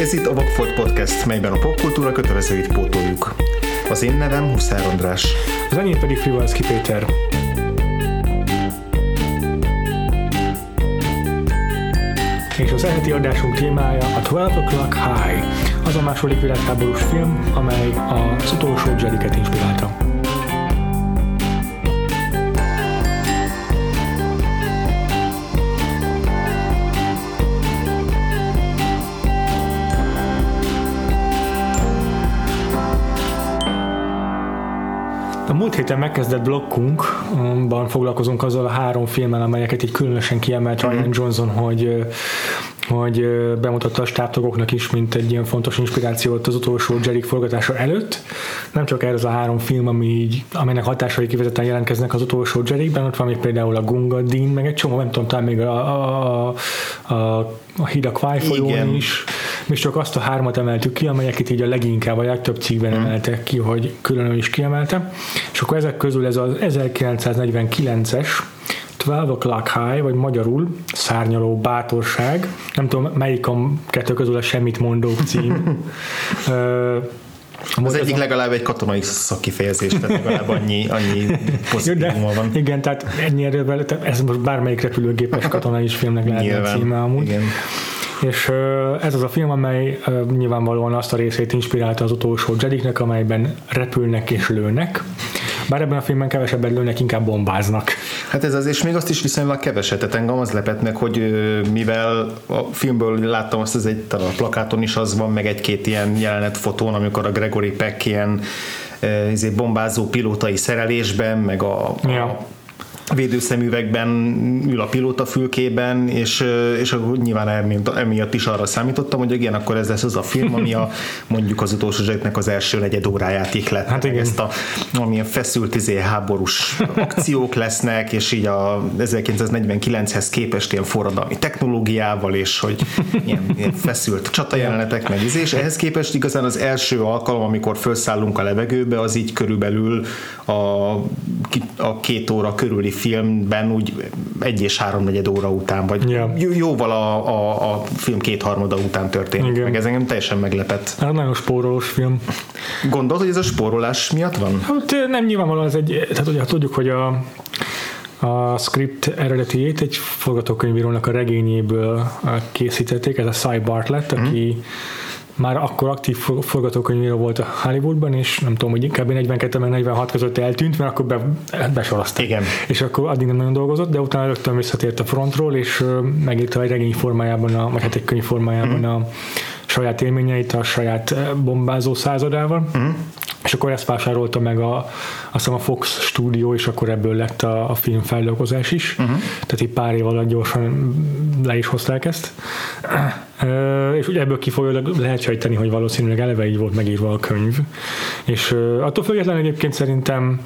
Ez itt a Vagfolt Podcast, melyben a popkultúra kötelezőit pótoljuk. Az én nevem Huszár András. Az enyém pedig Frivalszki Péter. És az eheti adásunk témája a 12 O'Clock High, az a második világháborús film, amely az utolsó Jediket inspirálta. Héten megkezdett blokkunkban foglalkozunk azzal a három filmmel, amelyeket így különösen kiemelt Ryan Johnson, hogy hogy bemutatta a stábtagoknak is, mint egy ilyen fontos inspirációt az utolsó Jerick forgatása előtt. Nem csak ez a három film, ami így, amelynek hatásai kivezetten jelentkeznek az utolsó Jerickben, ott van még például a Gunga Dean, meg egy csomó, nem tudom, talán még a, a, a, a, a Híd a Kwai folyón is. Mi csak azt a hármat emeltük ki, amelyeket így a leginkább, a legtöbb cikkben hmm. emeltek ki, hogy külön is kiemelte. És akkor ezek közül ez az 1949-es 12 O'Clock High, vagy magyarul Szárnyaló Bátorság. Nem tudom, melyik a kettő közül a semmit mondó cím. az egyik a... legalább egy katonai szakifejezés, tehát legalább annyi, annyi pozitívuma van. Igen, tehát ennyi erővel, ez most bármelyik repülőgépes katonai is filmnek lehetne címe amúgy. Igen. És ez az a film, amely nyilvánvalóan azt a részét inspirálta az utolsó Jediknek, amelyben repülnek és lőnek. Bár ebben a filmben kevesebbet lőnek, inkább bombáznak. Hát ez az, és még azt is viszonylag keveset. Tehát engem az lepett meg, hogy mivel a filmből láttam azt, ez egy a plakáton is az van, meg egy-két ilyen jelenet fotón, amikor a Gregory Peck ilyen izé, bombázó pilótai szerelésben, meg a, ja. a védőszemüvegben ül a pilóta fülkében, és, és nyilván emiatt is arra számítottam, hogy igen, akkor ez lesz az a film, ami a, mondjuk az utolsó zsebnek az első negyed óráját iklet. Hát igen. Ezt a, amilyen feszült izé, háborús akciók lesznek, és így a 1949-hez képest ilyen forradalmi technológiával, és hogy ilyen, ilyen feszült csatajelenetek meg izé, és ehhez képest igazán az első alkalom, amikor felszállunk a levegőbe, az így körülbelül a, a két óra körüli filmben úgy egy és háromnegyed óra után, vagy yeah. jóval a, a, a film kétharmada után történik Igen. meg. Ez engem teljesen meglepett. Hát nagyon spórolós film. Gondolod, hogy ez a spórolás miatt van? Hát nem nyilvánvalóan ez egy, tehát ugye tudjuk, hogy a a script eredetiét egy forgatókönyvírónak a regényéből készítették, ez a Cy Bartlett, aki mm már akkor aktív forgatókönyvíró volt a Hollywoodban, és nem tudom, hogy inkább 42 46 között eltűnt, mert akkor be, besorozták. Igen. És akkor addig nem nagyon dolgozott, de utána rögtön visszatért a frontról, és megírta egy regény formájában, a, vagy hát egy könyv formájában mm. a saját élményeit a saját bombázó századával. Mm és akkor ezt vásárolta meg a, azt hiszem a Fox stúdió, és akkor ebből lett a, a film feldolgozás is. Uh-huh. Tehát így pár év alatt gyorsan le is hozták ezt. Uh, és ugye ebből kifolyólag lehet sejteni, hogy valószínűleg eleve így volt megírva a könyv. És uh, attól függetlenül egyébként szerintem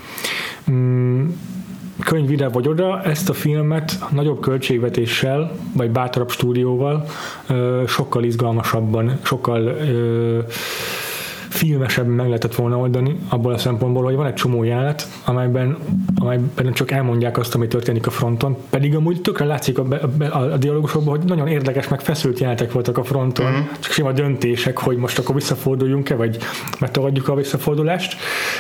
um, könyv ide vagy oda, ezt a filmet nagyobb költségvetéssel, vagy bátrabb stúdióval sokkal izgalmasabban, sokkal filmesebben meg lehetett volna oldani, abból a szempontból, hogy van egy csomó jelenet, amelyben, amelyben csak elmondják azt, ami történik a fronton, pedig amúgy tökre látszik a, a, a, dialógusokban, hogy nagyon érdekes, meg feszült jelenetek voltak a fronton, mm. csak sima döntések, hogy most akkor visszaforduljunk-e, vagy megtagadjuk a visszafordulást,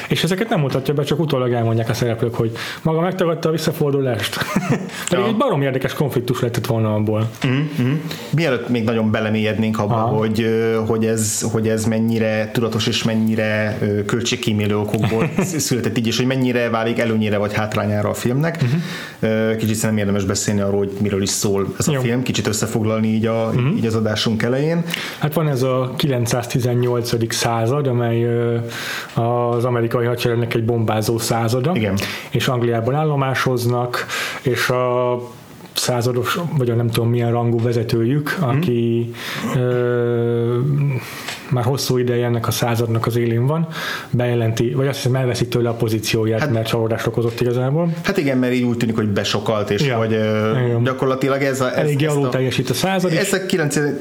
és ezeket nem mutatja be, csak utólag elmondják a szereplők, hogy maga megtagadta a visszafordulást. pedig ja. egy barom érdekes konfliktus lehetett volna abból. Mm-hmm. Mielőtt még nagyon belemélyednénk abba, hogy, hogy, ez, hogy ez mennyire tudatos fontos, és mennyire költségkímélő okokból született így, és hogy mennyire válik előnyére vagy hátrányára a filmnek. Uh-huh. Kicsit szerintem érdemes beszélni arról, hogy miről is szól ez a Jó. film, kicsit összefoglalni így, a, uh-huh. így az adásunk elején. Hát van ez a 918. század, amely az amerikai hadseregnek egy bombázó százada, Igen. és Angliában állomásoznak, és a százados, vagy a nem tudom milyen rangú vezetőjük, aki mm. ö, már hosszú ideje ennek a századnak az élén van, bejelenti, vagy azt hiszem elveszik tőle a pozícióját, hát, mert csalódást okozott igazából. Hát igen, mert így úgy tűnik, hogy besokalt, és ja, hogy igen. gyakorlatilag ez a... Ez, Eléggé alul teljesít a század Ez a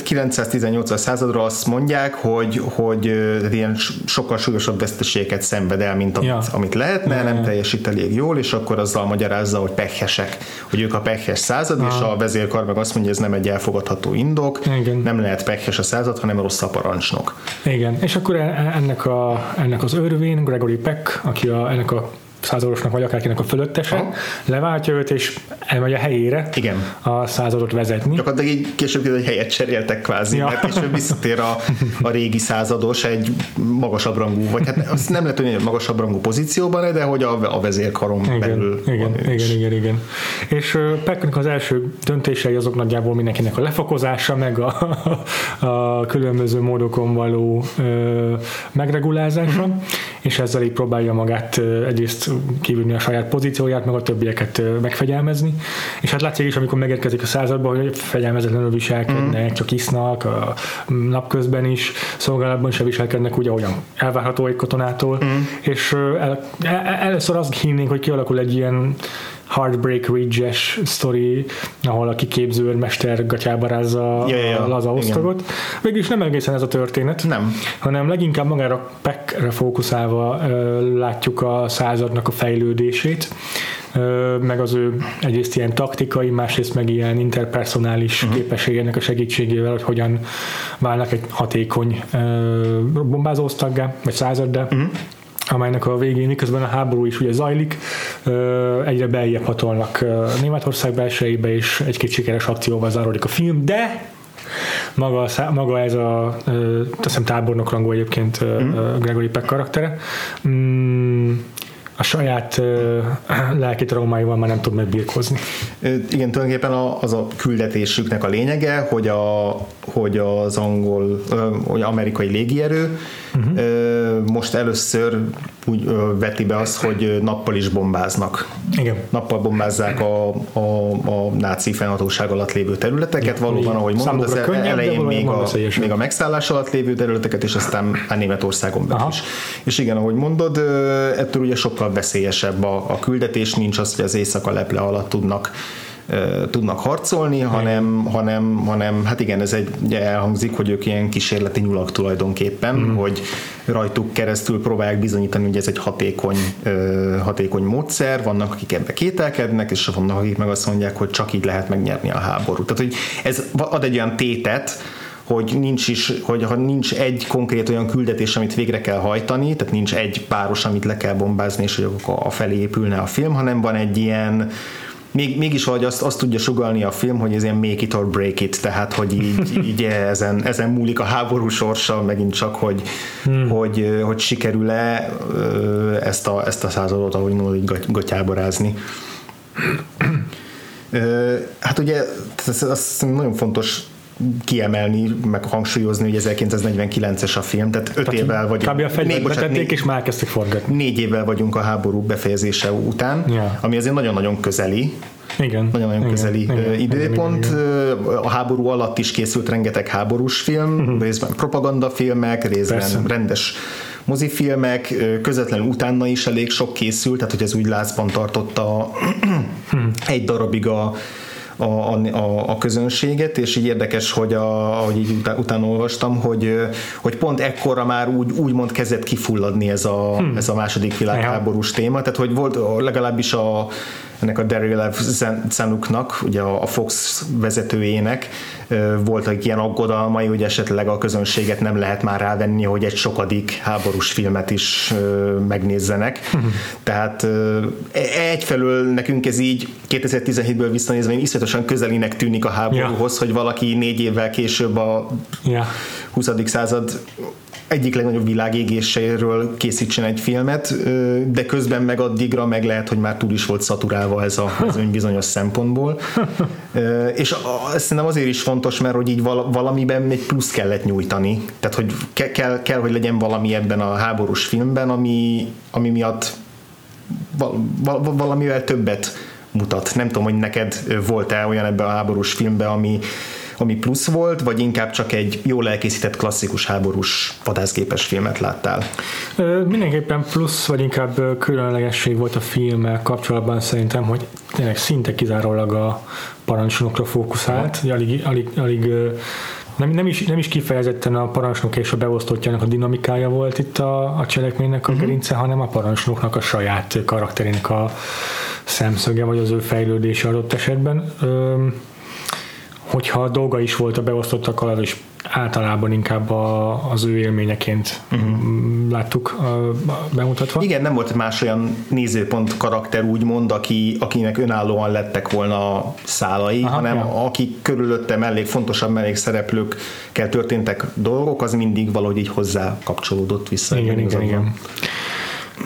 918 századra azt mondják, hogy, hogy ilyen sokkal súlyosabb veszteségeket szenved el, mint amit, ja. amit lehetne, ja. nem teljesít elég jól, és akkor azzal magyarázza, hogy pehesek, hogy ők a pehes század, ah. és a vezérkar meg azt mondja, hogy ez nem egy elfogadható indok, igen. nem lehet pehes a század, hanem rossz a parancsnok. Igen, és akkor e- ennek, a, ennek az örvén, Gregory Peck, aki a, ennek a századosnak vagy akárkinek a fölöttese, Aha. leváltja őt, és elmegy a helyére Igen. a századot vezetni. Gyakorlatilag így később egy helyet cseréltek kvázi, ja. mert később visszatér a, a régi százados egy magasabb rangú, vagy hát azt nem lehet hogy magasabb rangú pozícióban, de hogy a, a vezérkarom igen, belül igen, van igen, igen, igen, És uh, Pecknek az első döntései azok nagyjából mindenkinek a lefokozása, meg a, a különböző módokon való uh, megregulázása, uh-huh. és ezzel így próbálja magát uh, egyrészt kívülni a saját pozícióját, meg a többieket megfegyelmezni. És hát látszik is, amikor megérkezik a században, hogy fegyelmezetlenül viselkednek, mm. csak isznak, a napközben is, szolgálatban se viselkednek úgy, ahogyan elvárható egy katonától. Mm. És el, el, először azt hinnénk, hogy kialakul egy ilyen Heartbreak Ridge-es sztori, ahol a kiképző mester gatyába rázza ja, ja, ja. a laza osztagot. Végülis nem egészen ez a történet, nem. hanem leginkább magára Peckre fókuszálva uh, látjuk a századnak a fejlődését, uh, meg az ő egyrészt ilyen taktikai, másrészt meg ilyen interpersonális uh-huh. képességének a segítségével, hogy hogyan válnak egy hatékony uh, bombázóosztaggá, vagy századdá. Uh-huh amelynek a végén, miközben a háború is ugye zajlik, egyre beljebb hatolnak Németország belsejébe, és egy-két sikeres akcióval záródik a film, de maga, maga ez a teszem tábornok rangú egyébként mm. Gregory Peck karaktere, mm, a saját lelki traumáival már nem tud megbírkozni. Igen, tulajdonképpen az a küldetésüknek a lényege, hogy, a, hogy az angol, vagy amerikai légierő uh-huh. most először úgy veti be azt, hogy nappal is bombáznak. Igen. Nappal bombázzák a, a, a náci fennhatóság alatt lévő területeket, Igen. valóban, ahogy mondod, az könnyebb, elején még a, még a megszállás alatt lévő területeket, és aztán a Németországon belül is. És igen, ahogy mondod, ettől ugye sokkal veszélyesebb a, a küldetés, nincs az, hogy az éjszaka leple alatt tudnak tudnak harcolni, hanem, hanem, hanem hát igen, ez egy, ugye elhangzik, hogy ők ilyen kísérleti nyulak tulajdonképpen, mm. hogy rajtuk keresztül próbálják bizonyítani, hogy ez egy hatékony, hatékony módszer, vannak, akik ebbe kételkednek, és vannak, akik meg azt mondják, hogy csak így lehet megnyerni a háborút. Tehát, hogy ez ad egy olyan tétet, hogy nincs is, hogy ha nincs egy konkrét olyan küldetés, amit végre kell hajtani, tehát nincs egy páros, amit le kell bombázni, és hogy a felé épülne a film, hanem van egy ilyen még, mégis valahogy azt, azt tudja sugalni a film, hogy ez ilyen make it or break it, tehát hogy így, így ezen, ezen múlik a háború sorsa, megint csak, hogy, hmm. hogy, hogy sikerül-e ezt a, ezt a századot, ahogy mondod, így gatyába rázni. Hát ugye ez, az nagyon fontos kiemelni, meg hangsúlyozni, hogy 1949-es a film, tehát öt tehát évvel vagyunk. Kb. a négy, és már kezdtek forgatni. Négy évvel vagyunk a háború befejezése után, ja. ami azért nagyon-nagyon közeli, igen. Nagyon-nagyon igen, közeli igen, időpont. Igen, igen. A háború alatt is készült rengeteg háborús film, uh-huh. részben propagandafilmek, részben Persze. rendes mozifilmek, közvetlenül utána is elég sok készült, tehát hogy ez úgy lázban tartotta hmm. egy darabig a a, a, a közönséget, és így érdekes, hogy a, ahogy így után, utána olvastam, hogy, hogy pont ekkora már úgy, úgymond kezdett kifulladni ez a, hmm. ez a második világháborús téma, tehát hogy volt legalábbis a ennek a Daryl F. Zanuknak, ugye a Fox vezetőjének voltak ilyen aggodalmai, hogy esetleg a közönséget nem lehet már rávenni, hogy egy sokadik háborús filmet is megnézzenek. Uh-huh. Tehát e-, egyfelől nekünk ez így 2017-ből visszanézve iszonyatosan közelinek tűnik a háborúhoz, ja. hogy valaki négy évvel később a ja. 20. század egyik legnagyobb világégéséről készítsen egy filmet, de közben meg addigra meg lehet, hogy már túl is volt szaturálva ez a, az bizonyos szempontból. És szerintem azért is fontos, mert hogy így valamiben egy plusz kellett nyújtani. Tehát, hogy kell, kell, hogy legyen valami ebben a háborús filmben, ami, ami miatt valamivel többet mutat. Nem tudom, hogy neked volt-e olyan ebben a háborús filmben, ami ami plusz volt, vagy inkább csak egy jól elkészített klasszikus háborús vadászgépes filmet láttál? Mindenképpen plusz, vagy inkább különlegesség volt a filmmel kapcsolatban szerintem, hogy tényleg szinte kizárólag a parancsnokra fókuszált, ja. alig, alig, alig nem, nem, is, nem is kifejezetten a parancsnok és a beosztottjának a dinamikája volt itt a, a cselekménynek a uh-huh. gerince, hanem a parancsnoknak a saját karakterének a szemszöge, vagy az ő fejlődése adott esetben. Ö, hogyha dolga is volt a beosztottakkal, az is általában inkább a, az ő élményeként uh-huh. láttuk bemutatva. Igen, nem volt más olyan nézőpont karakter úgymond, aki, akinek önállóan lettek volna szálai, Aha, hanem ja. akik körülötte mellék, fontosabb mellékszereplőkkel történtek dolgok, az mindig valahogy így hozzá kapcsolódott vissza. Igen, igen, igen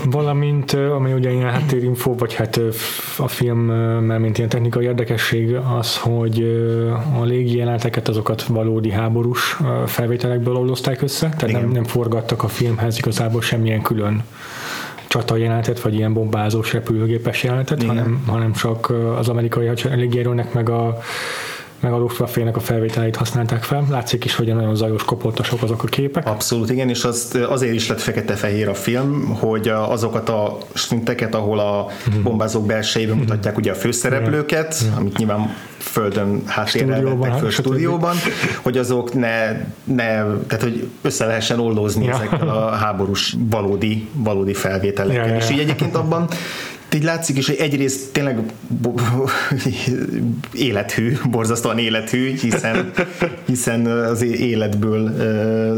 valamint ami ugye ilyen háttérinfo, vagy hát a film, mert mint ilyen technikai érdekesség az, hogy a légi jeleneteket azokat valódi háborús felvételekből oldozták össze, tehát nem, nem forgattak a filmhez igazából semmilyen külön csata jelenetet, vagy ilyen bombázós repülőgépes jelenetet, hanem, hanem csak az amerikai légierőnek meg a meg a Luftwaffe-nek a felvételeit használták fel. Látszik is, hogy nagyon zajos, kopoltasok azok a képek. Abszolút, igen, és az, azért is lett fekete-fehér a film, hogy azokat a szinteket, ahol a mhm. bombázók belsejében mm. mutatják ugye a főszereplőket, amit nyilván földön háttérrel vettek föl stúdióban, hogy azok ne, ne, tehát hogy össze lehessen oldózni ja. ezekkel a háborús valódi, valódi felvételekkel. Ja, ja, ja. És így egyébként abban így látszik is, hogy egyrészt tényleg élethű, borzasztóan élethű, hiszen, hiszen az életből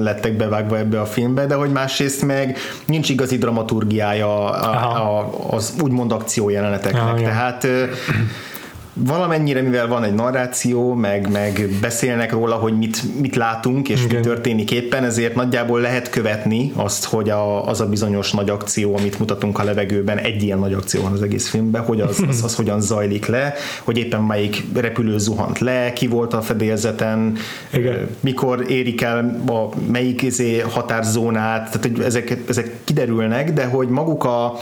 lettek bevágva ebbe a filmbe, de hogy másrészt meg nincs igazi dramaturgiája az úgymond akciójeleneteknek. Aha, Tehát valamennyire, mivel van egy narráció, meg, meg beszélnek róla, hogy mit, mit látunk, és Igen. mi történik éppen, ezért nagyjából lehet követni azt, hogy a, az a bizonyos nagy akció, amit mutatunk a levegőben, egy ilyen nagy akció van az egész filmben, hogy az, az, az hogyan zajlik le, hogy éppen melyik repülő zuhant le, ki volt a fedélzeten, Igen. mikor érik el a melyik izé határzónát, tehát hogy ezek, ezek kiderülnek, de hogy maguk a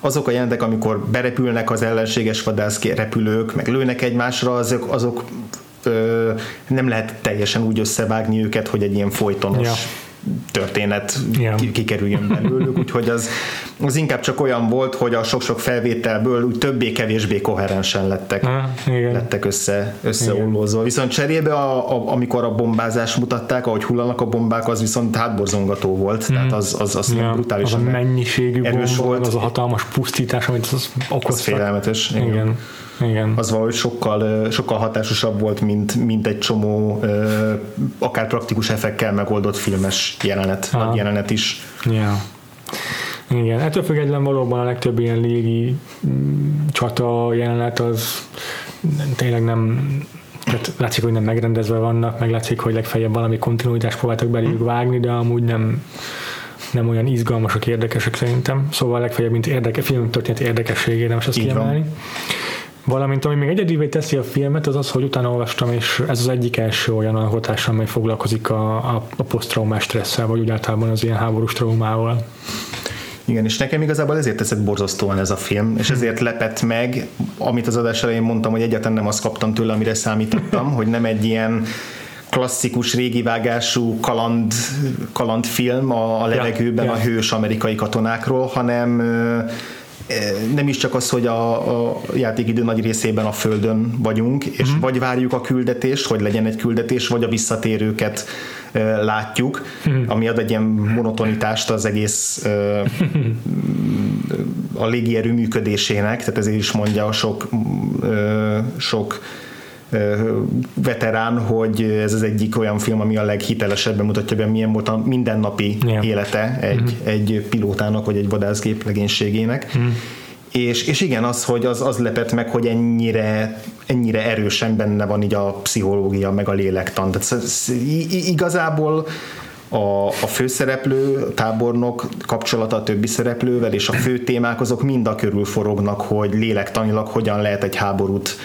azok a jelentek, amikor berepülnek az ellenséges vadász repülők, meg lőnek egymásra, azok, azok ö, nem lehet teljesen úgy összevágni őket, hogy egy ilyen folytonos ja történet yeah. kikerüljön belőlük, úgyhogy az, az inkább csak olyan volt, hogy a sok-sok felvételből úgy többé-kevésbé koherensen lettek, ah, igen. lettek össze, összeollózva. Viszont cserébe, a, a, amikor a bombázás mutatták, ahogy hullanak a bombák, az viszont hátborzongató volt, mm. tehát az, az, az ja, brutálisan az a mennyiségű erős bomba, volt. Az a hatalmas pusztítás, amit az okozta. Az félelmetes. Igen. igen. Igen. az valahogy sokkal, sokkal hatásosabb volt, mint, mint egy csomó akár praktikus effekkel megoldott filmes jelenet, Aha. nagy jelenet is. Yeah. Igen, ettől függetlenül valóban a legtöbb ilyen légi mm, csata jelenet az tényleg nem tehát látszik, hogy nem megrendezve vannak, meg látszik, hogy legfeljebb valami kontinuitást próbáltak belőlük vágni, de amúgy nem, nem olyan izgalmasak, érdekesek szerintem. Szóval legfeljebb, mint érdeke, film történet érdekességére most azt kiemelni. Van. Valamint ami még egyedivé teszi a filmet, az az, hogy utána olvastam, és ez az egyik első olyan alkotás, amely foglalkozik a, a, a posztraumás stresszel, vagy úgy általában az ilyen háborús traumával. Igen, és nekem igazából ezért teszek borzasztóan ez a film, és ezért lepett meg, amit az adás elején mondtam, hogy egyáltalán nem azt kaptam tőle, amire számítottam, hogy nem egy ilyen klasszikus régi vágású kaland, kalandfilm a, a levegőben ja, ja. a hős amerikai katonákról, hanem nem is csak az, hogy a, a játékidő nagy részében a Földön vagyunk, és mm. vagy várjuk a küldetést, hogy legyen egy küldetés, vagy a visszatérőket uh, látjuk, mm. ami ad egy ilyen monotonitást az egész uh, a légierő működésének, tehát ezért is mondja a sok, uh, sok veterán, hogy ez az egyik olyan film, ami a leghitelesebben mutatja be, milyen volt a mindennapi yeah. élete egy, mm-hmm. egy pilótának, vagy egy vadászgép legénységének. Mm. És, és igen, az, hogy az, az lepett meg, hogy ennyire, ennyire erősen benne van így a pszichológia, meg a lélektan. Tehát igazából a, a főszereplő, a tábornok kapcsolata a többi szereplővel, és a fő témák azok mind a körül forognak, hogy lélektanilag hogyan lehet egy háborút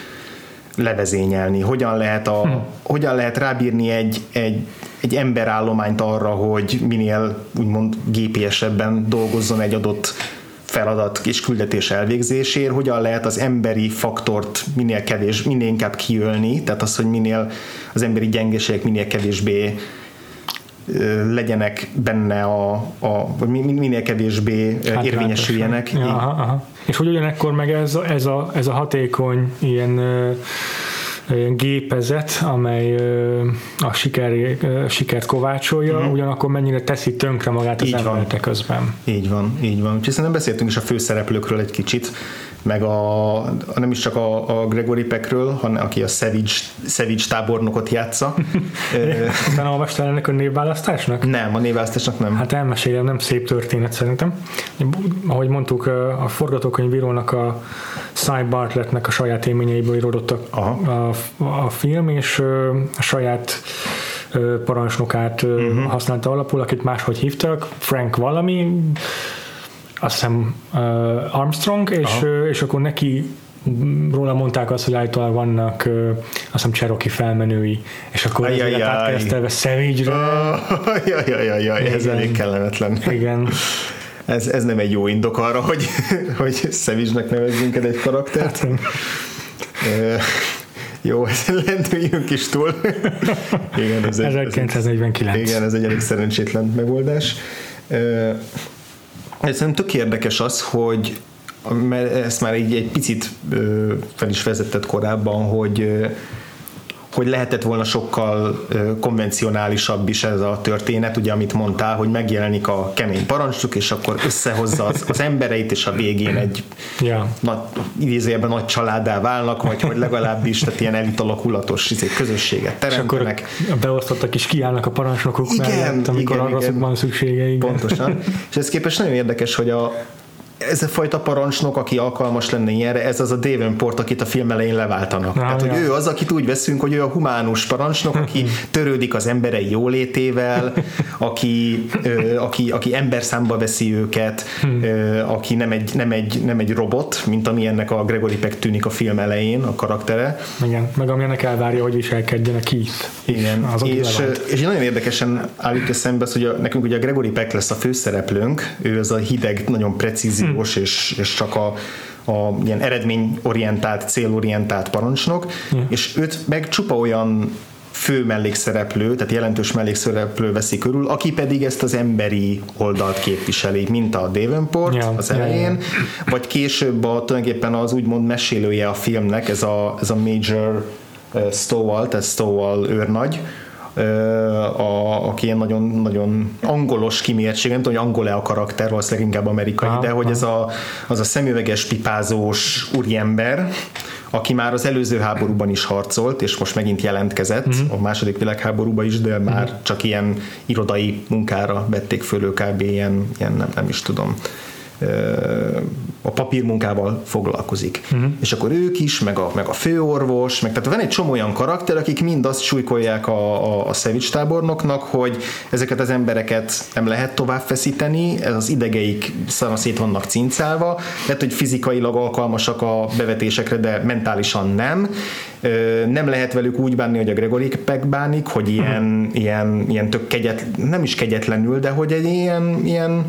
levezényelni, hogyan lehet, a, hmm. hogyan lehet rábírni egy, egy, egy emberállományt arra, hogy minél úgymond gépiesebben dolgozzon egy adott feladat és küldetés elvégzésért, hogyan lehet az emberi faktort minél kevés, minél inkább kiölni, tehát az, hogy minél az emberi gyengeségek minél kevésbé legyenek benne a, a vagy minél kevésbé hát érvényesüljenek. Ja, aha, aha. És hogy ugyanekkor meg ez, ez, a, ez a hatékony ilyen gépezet, amely a siker, sikert kovácsolja, mm. ugyanakkor mennyire teszi tönkre magát az így közben. Így van, így van. Úgyhogy szerintem beszéltünk is a főszereplőkről egy kicsit, meg a, nem is csak a, a Gregory Peckről, hanem aki a Savage, Savage tábornokot játsza. Utána olvastál ennek a névválasztásnak? Nem, a névválasztásnak nem. Hát elmeséljem, nem szép történet szerintem. Ahogy mondtuk, a forgatókönyvírónak a Cy Bartlettnek a saját élményeiből íródott a, a, a film, és a saját parancsnokát uh-huh. használta alapul, akit máshogy hívtak, Frank valami, azt hiszem uh, Armstrong, és, uh, és akkor neki róla mondták azt, hogy állítólag vannak uh, azt hiszem Cherokee felmenői, és akkor ez átkeresztelve Savage-re. Jaj, jaj, jaj, jaj, ez elég kellemetlen. Igen. Ez, ez nem egy jó indok arra, hogy, hogy Savage-nek nevezzünk el egy karaktert. Hát, jó, ezen lendüljünk is túl. igen, ez egy, 1949. igen, ez egy elég szerencsétlen megoldás. Szerintem tök érdekes az, hogy mert ezt már így egy picit fel is vezetett korábban, hogy hogy lehetett volna sokkal konvencionálisabb is ez a történet, ugye amit mondtál, hogy megjelenik a kemény parancsnok, és akkor összehozza az, az embereit, és a végén egy yeah. nagy, idézőjelben nagy családá válnak, vagy hogy legalábbis tehát ilyen elitalakulatos izé, közösséget teremtenek. És akkor beosztottak is kiállnak a parancsnokok igen, mellett, amikor igen, arra igen. van szüksége. Igen. Pontosan. És ez képest nagyon érdekes, hogy a, ez a fajta parancsnok, aki alkalmas lenne ilyenre, ez az a Davenport, akit a film elején leváltanak. Ah, Tehát, ja. hogy ő az, akit úgy veszünk, hogy ő a humánus parancsnok, aki törődik az emberei jólétével, aki, ö, aki, aki emberszámba veszi őket, hm. ö, aki nem egy, nem, egy, nem egy robot, mint ami ennek a Gregory Peck tűnik a film elején, a karaktere. Igen, meg ami ennek elvárja, hogy viselkedjen a Keith. Igen, az és, és nagyon érdekesen állítja szembe hogy a, nekünk ugye a Gregory Peck lesz a főszereplőnk, ő az a hideg, nagyon precíz tudós és, és csak a, a ilyen eredményorientált, célorientált parancsnok, yeah. és őt meg csupa olyan fő mellékszereplő, tehát jelentős mellékszereplő veszi körül, aki pedig ezt az emberi oldalt képviseli, mint a Davenport yeah, az elején, yeah, yeah. vagy később a, tulajdonképpen az úgymond mesélője a filmnek, ez a, ez a Major uh, Stowell, tehát Stowell őrnagy, a, aki ilyen nagyon, nagyon angolos kimértség, nem tudom, hogy angol-e a karakter, valószínűleg inkább amerikai, ah, de hogy ah. ez a, az a szemüveges pipázós úriember, aki már az előző háborúban is harcolt, és most megint jelentkezett, uh-huh. a második világháborúban is, de már uh-huh. csak ilyen irodai munkára vették föl kb. ilyen, ilyen nem, nem is tudom a papírmunkával foglalkozik. Uh-huh. És akkor ők is, meg a, meg a főorvos, meg tehát van egy csomó olyan karakter, akik mind azt súlykolják a, a, a Szevics tábornoknak, hogy ezeket az embereket nem lehet tovább feszíteni, ez az idegeik szana szét vannak cincálva, lehet, hogy fizikailag alkalmasak a bevetésekre, de mentálisan nem. Nem lehet velük úgy bánni, hogy a Gregory Peck bánik, hogy ilyen, uh-huh. ilyen, ilyen tök kegyet, nem is kegyetlenül, de hogy egy ilyen, ilyen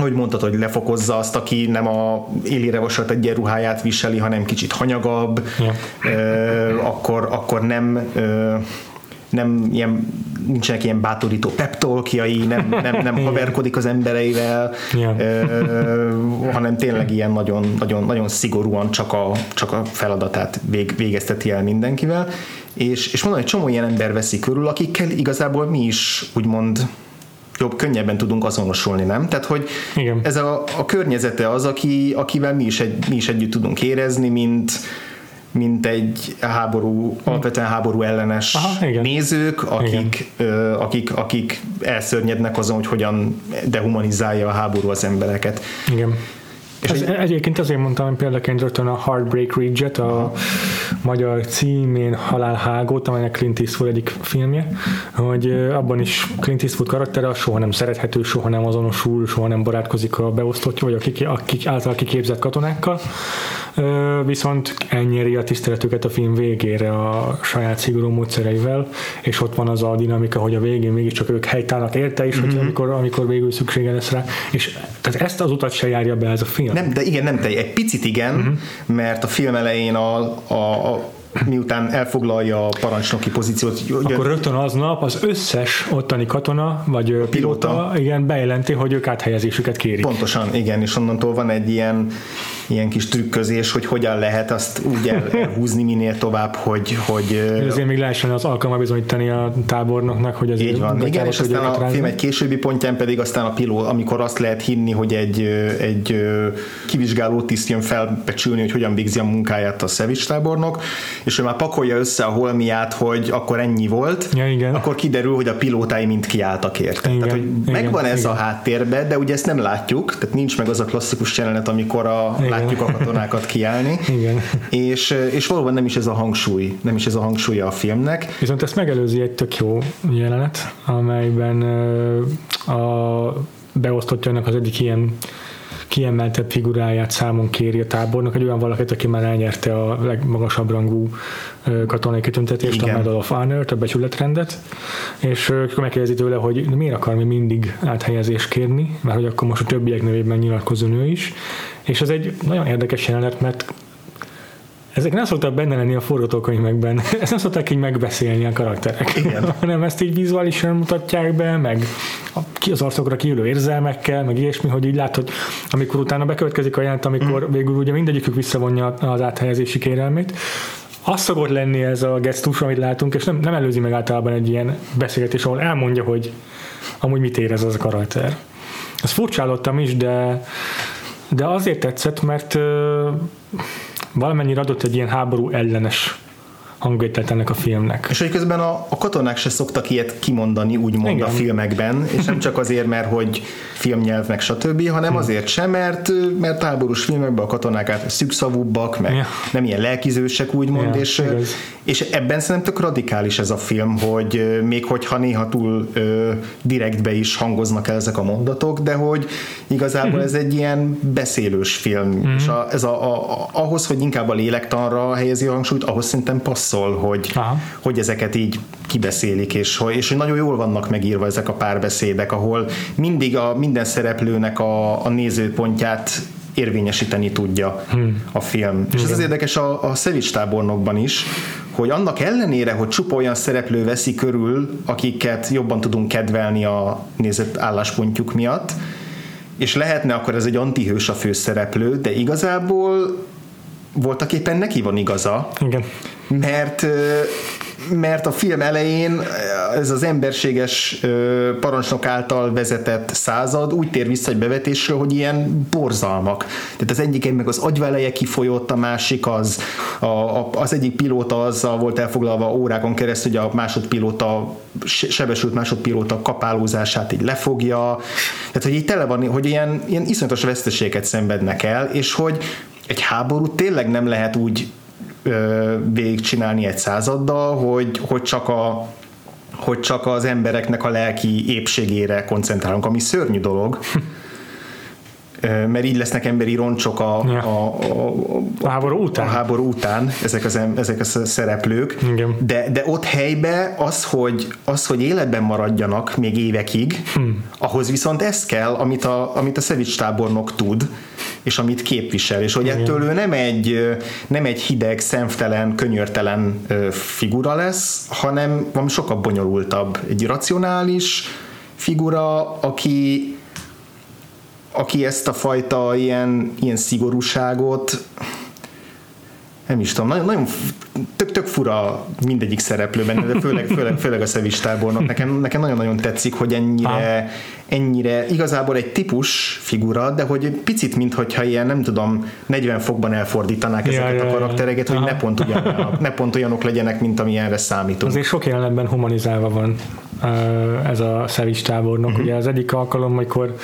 hogy mondtad, hogy lefokozza azt, aki nem a élire vasat egy ruháját viseli, hanem kicsit hanyagabb, ja. ö, akkor, akkor nem ö, nem ilyen, nincsenek ilyen bátorító peptolkjai, nem, nem, nem haverkodik az embereivel, ja. ö, hanem tényleg ilyen nagyon, nagyon, nagyon szigorúan csak a, csak a feladatát vég, végezteti el mindenkivel, és, és mondom, hogy csomó ilyen ember veszi körül, akikkel igazából mi is úgymond jobb, könnyebben tudunk azonosulni, nem? Tehát, hogy Igen. ez a, a környezete az, aki, akivel mi is, egy, mi is együtt tudunk érezni, mint, mint egy háború, alapvetően háború ellenes Aha, igen. nézők, akik, ö, akik, akik elszörnyednek azon, hogy hogyan dehumanizálja a háború az embereket. Igen. És Ez, egy... Egyébként azért mondtam hogy példaként rögtön a Heartbreak Ridge-et, a magyar címén Halálhágót, amelynek Clint Eastwood egyik filmje, hogy abban is Clint Eastwood karaktere soha nem szerethető, soha nem azonosul, soha nem barátkozik a beosztottja, vagy akik, akik által kiképzett katonákkal, viszont elnyeri a tiszteletüket a film végére a saját szigorú módszereivel, és ott van az a dinamika, hogy a végén mégiscsak ők helytállnak érte is, hogy amikor, amikor végül szüksége lesz rá, és tehát ezt az utat se járja be ez a film. Nem, de igen, nem te, egy picit igen, mm-hmm. mert a film elején a, a, a miután elfoglalja a parancsnoki pozíciót. Akkor rögtön aznap az összes ottani katona, vagy pilóta, pilóta igen, bejelenti, hogy ők áthelyezésüket kérik. Pontosan, igen, és onnantól van egy ilyen ilyen kis trükközés, hogy hogyan lehet azt úgy el, elhúzni minél tovább, hogy... hogy azért még lehessen az alkalma bizonyítani a tábornoknak, hogy ez így van. Igen, és aztán a film egy későbbi pontján pedig aztán a piló, amikor azt lehet hinni, hogy egy, egy kivizsgáló tiszt jön felpecsülni, hogy hogyan végzi a munkáját a Szevics tábornok, és ő már pakolja össze a holmiát, hogy akkor ennyi volt, ja, igen. akkor kiderül, hogy a pilótái mind kiálltak érte. Igen, tehát, hogy igen, megvan ez igen. a háttérbe, de ugye ezt nem látjuk, tehát nincs meg az a klasszikus jelenet, amikor a látjuk a katonákat kiállni. Igen. És, és valóban nem is ez a hangsúly, nem is ez a hangsúlya a filmnek. Viszont ezt megelőzi egy tök jó jelenet, amelyben a beosztottjának az egyik ilyen kiemeltebb figuráját számon kéri a tábornak, egy olyan valakit, aki már elnyerte a legmagasabb rangú katonai kitüntetést, Igen. a Medal of Honor, a becsületrendet, és megkérdezi tőle, hogy miért akar mi mindig áthelyezést kérni, mert hogy akkor most a többiek nevében nyilatkozó ő is, és ez egy nagyon érdekes jelenet, mert ezek nem szoktak benne lenni a forgatókönyvekben, ezt nem szokták így megbeszélni a karakterek, Igen. hanem ezt így vizuálisan mutatják be, meg az arcokra kiülő érzelmekkel, meg ilyesmi, hogy így látod, amikor utána bekövetkezik a jelent, amikor mm. végül ugye mindegyikük visszavonja az áthelyezési kérelmét, az szokott lenni ez a gesztus, amit látunk, és nem, nem előzi meg általában egy ilyen beszélgetés, ahol elmondja, hogy amúgy mit érez az a karakter. Ezt furcsálottam is, de, de azért tetszett, mert valamennyire adott egy ilyen háború ellenes hangvételt ennek a filmnek. És hogy közben a, a katonák se szoktak ilyet kimondani, úgymond Igen. a filmekben, és nem csak azért, mert hogy filmnyelv meg stb., hanem azért sem, mert, mert háborús filmekben a katonák át szükszavúbbak, meg ja. nem ilyen lelkizősek, úgymond, ja, és, és ebben szerintem tök radikális ez a film, hogy még hogyha néha túl ö, direktbe is hangoznak el ezek a mondatok, de hogy igazából mm-hmm. ez egy ilyen beszélős film, mm-hmm. és a, ez a, a, ahhoz, hogy inkább a lélektanra helyezi a hangsúlyt, ahhoz szerintem passzol, hogy, hogy ezeket így kibeszélik, és hogy, és hogy nagyon jól vannak megírva ezek a párbeszédek, ahol mindig a minden szereplőnek a, a nézőpontját érvényesíteni tudja hmm. a film. Igen. És ez az érdekes a, a Szevics tábornokban is, hogy annak ellenére, hogy csupa olyan szereplő veszi körül, akiket jobban tudunk kedvelni a nézett álláspontjuk miatt, és lehetne akkor ez egy antihős a főszereplő, de igazából voltak éppen neki van igaza. Igen. Mert mert a film elején ez az emberséges parancsnok által vezetett század úgy tér vissza egy bevetésről, hogy ilyen borzalmak. Tehát az egyik meg az agyveleje kifolyott, a másik az, a, a, az egyik pilóta azzal volt elfoglalva órákon keresztül, hogy a másodpilóta sebesült másodpilóta kapálózását így lefogja. Tehát, hogy így tele van, hogy ilyen, ilyen iszonyatos veszteségeket szenvednek el, és hogy egy háború tényleg nem lehet úgy végigcsinálni egy századdal, hogy, hogy csak a hogy csak az embereknek a lelki épségére koncentrálunk, ami szörnyű dolog. mert így lesznek emberi roncsok a, ja. a, a, a, a, háború után, a háború után ezek, az, ezek a szereplők, Igen. De, de ott helybe az hogy, az, hogy életben maradjanak még évekig, hmm. ahhoz viszont ez kell, amit a, amit a Szevics tábornok tud, és amit képvisel, és hogy Igen. ettől ő nem egy, nem egy hideg, szemtelen, könyörtelen figura lesz, hanem valami sokkal bonyolultabb, egy racionális figura, aki aki ezt a fajta ilyen, ilyen szigorúságot nem is tudom, nagyon, nagyon tök, tök fura mindegyik szereplő benne, de főleg, főleg, főleg a szevistábornak. Nekem, nekem nagyon-nagyon tetszik, hogy ennyire, ennyire igazából egy típus figura, de hogy picit, mintha ilyen, nem tudom, 40 fokban elfordítanák ja, ezeket ja, a karaktereket, ja. hogy ne pont, ugyanok, ne pont olyanok legyenek, mint amilyenre számítunk. Azért sok jelenetben humanizálva van ez a szevistábornok. Uh-huh. Ugye az egyik alkalom, amikor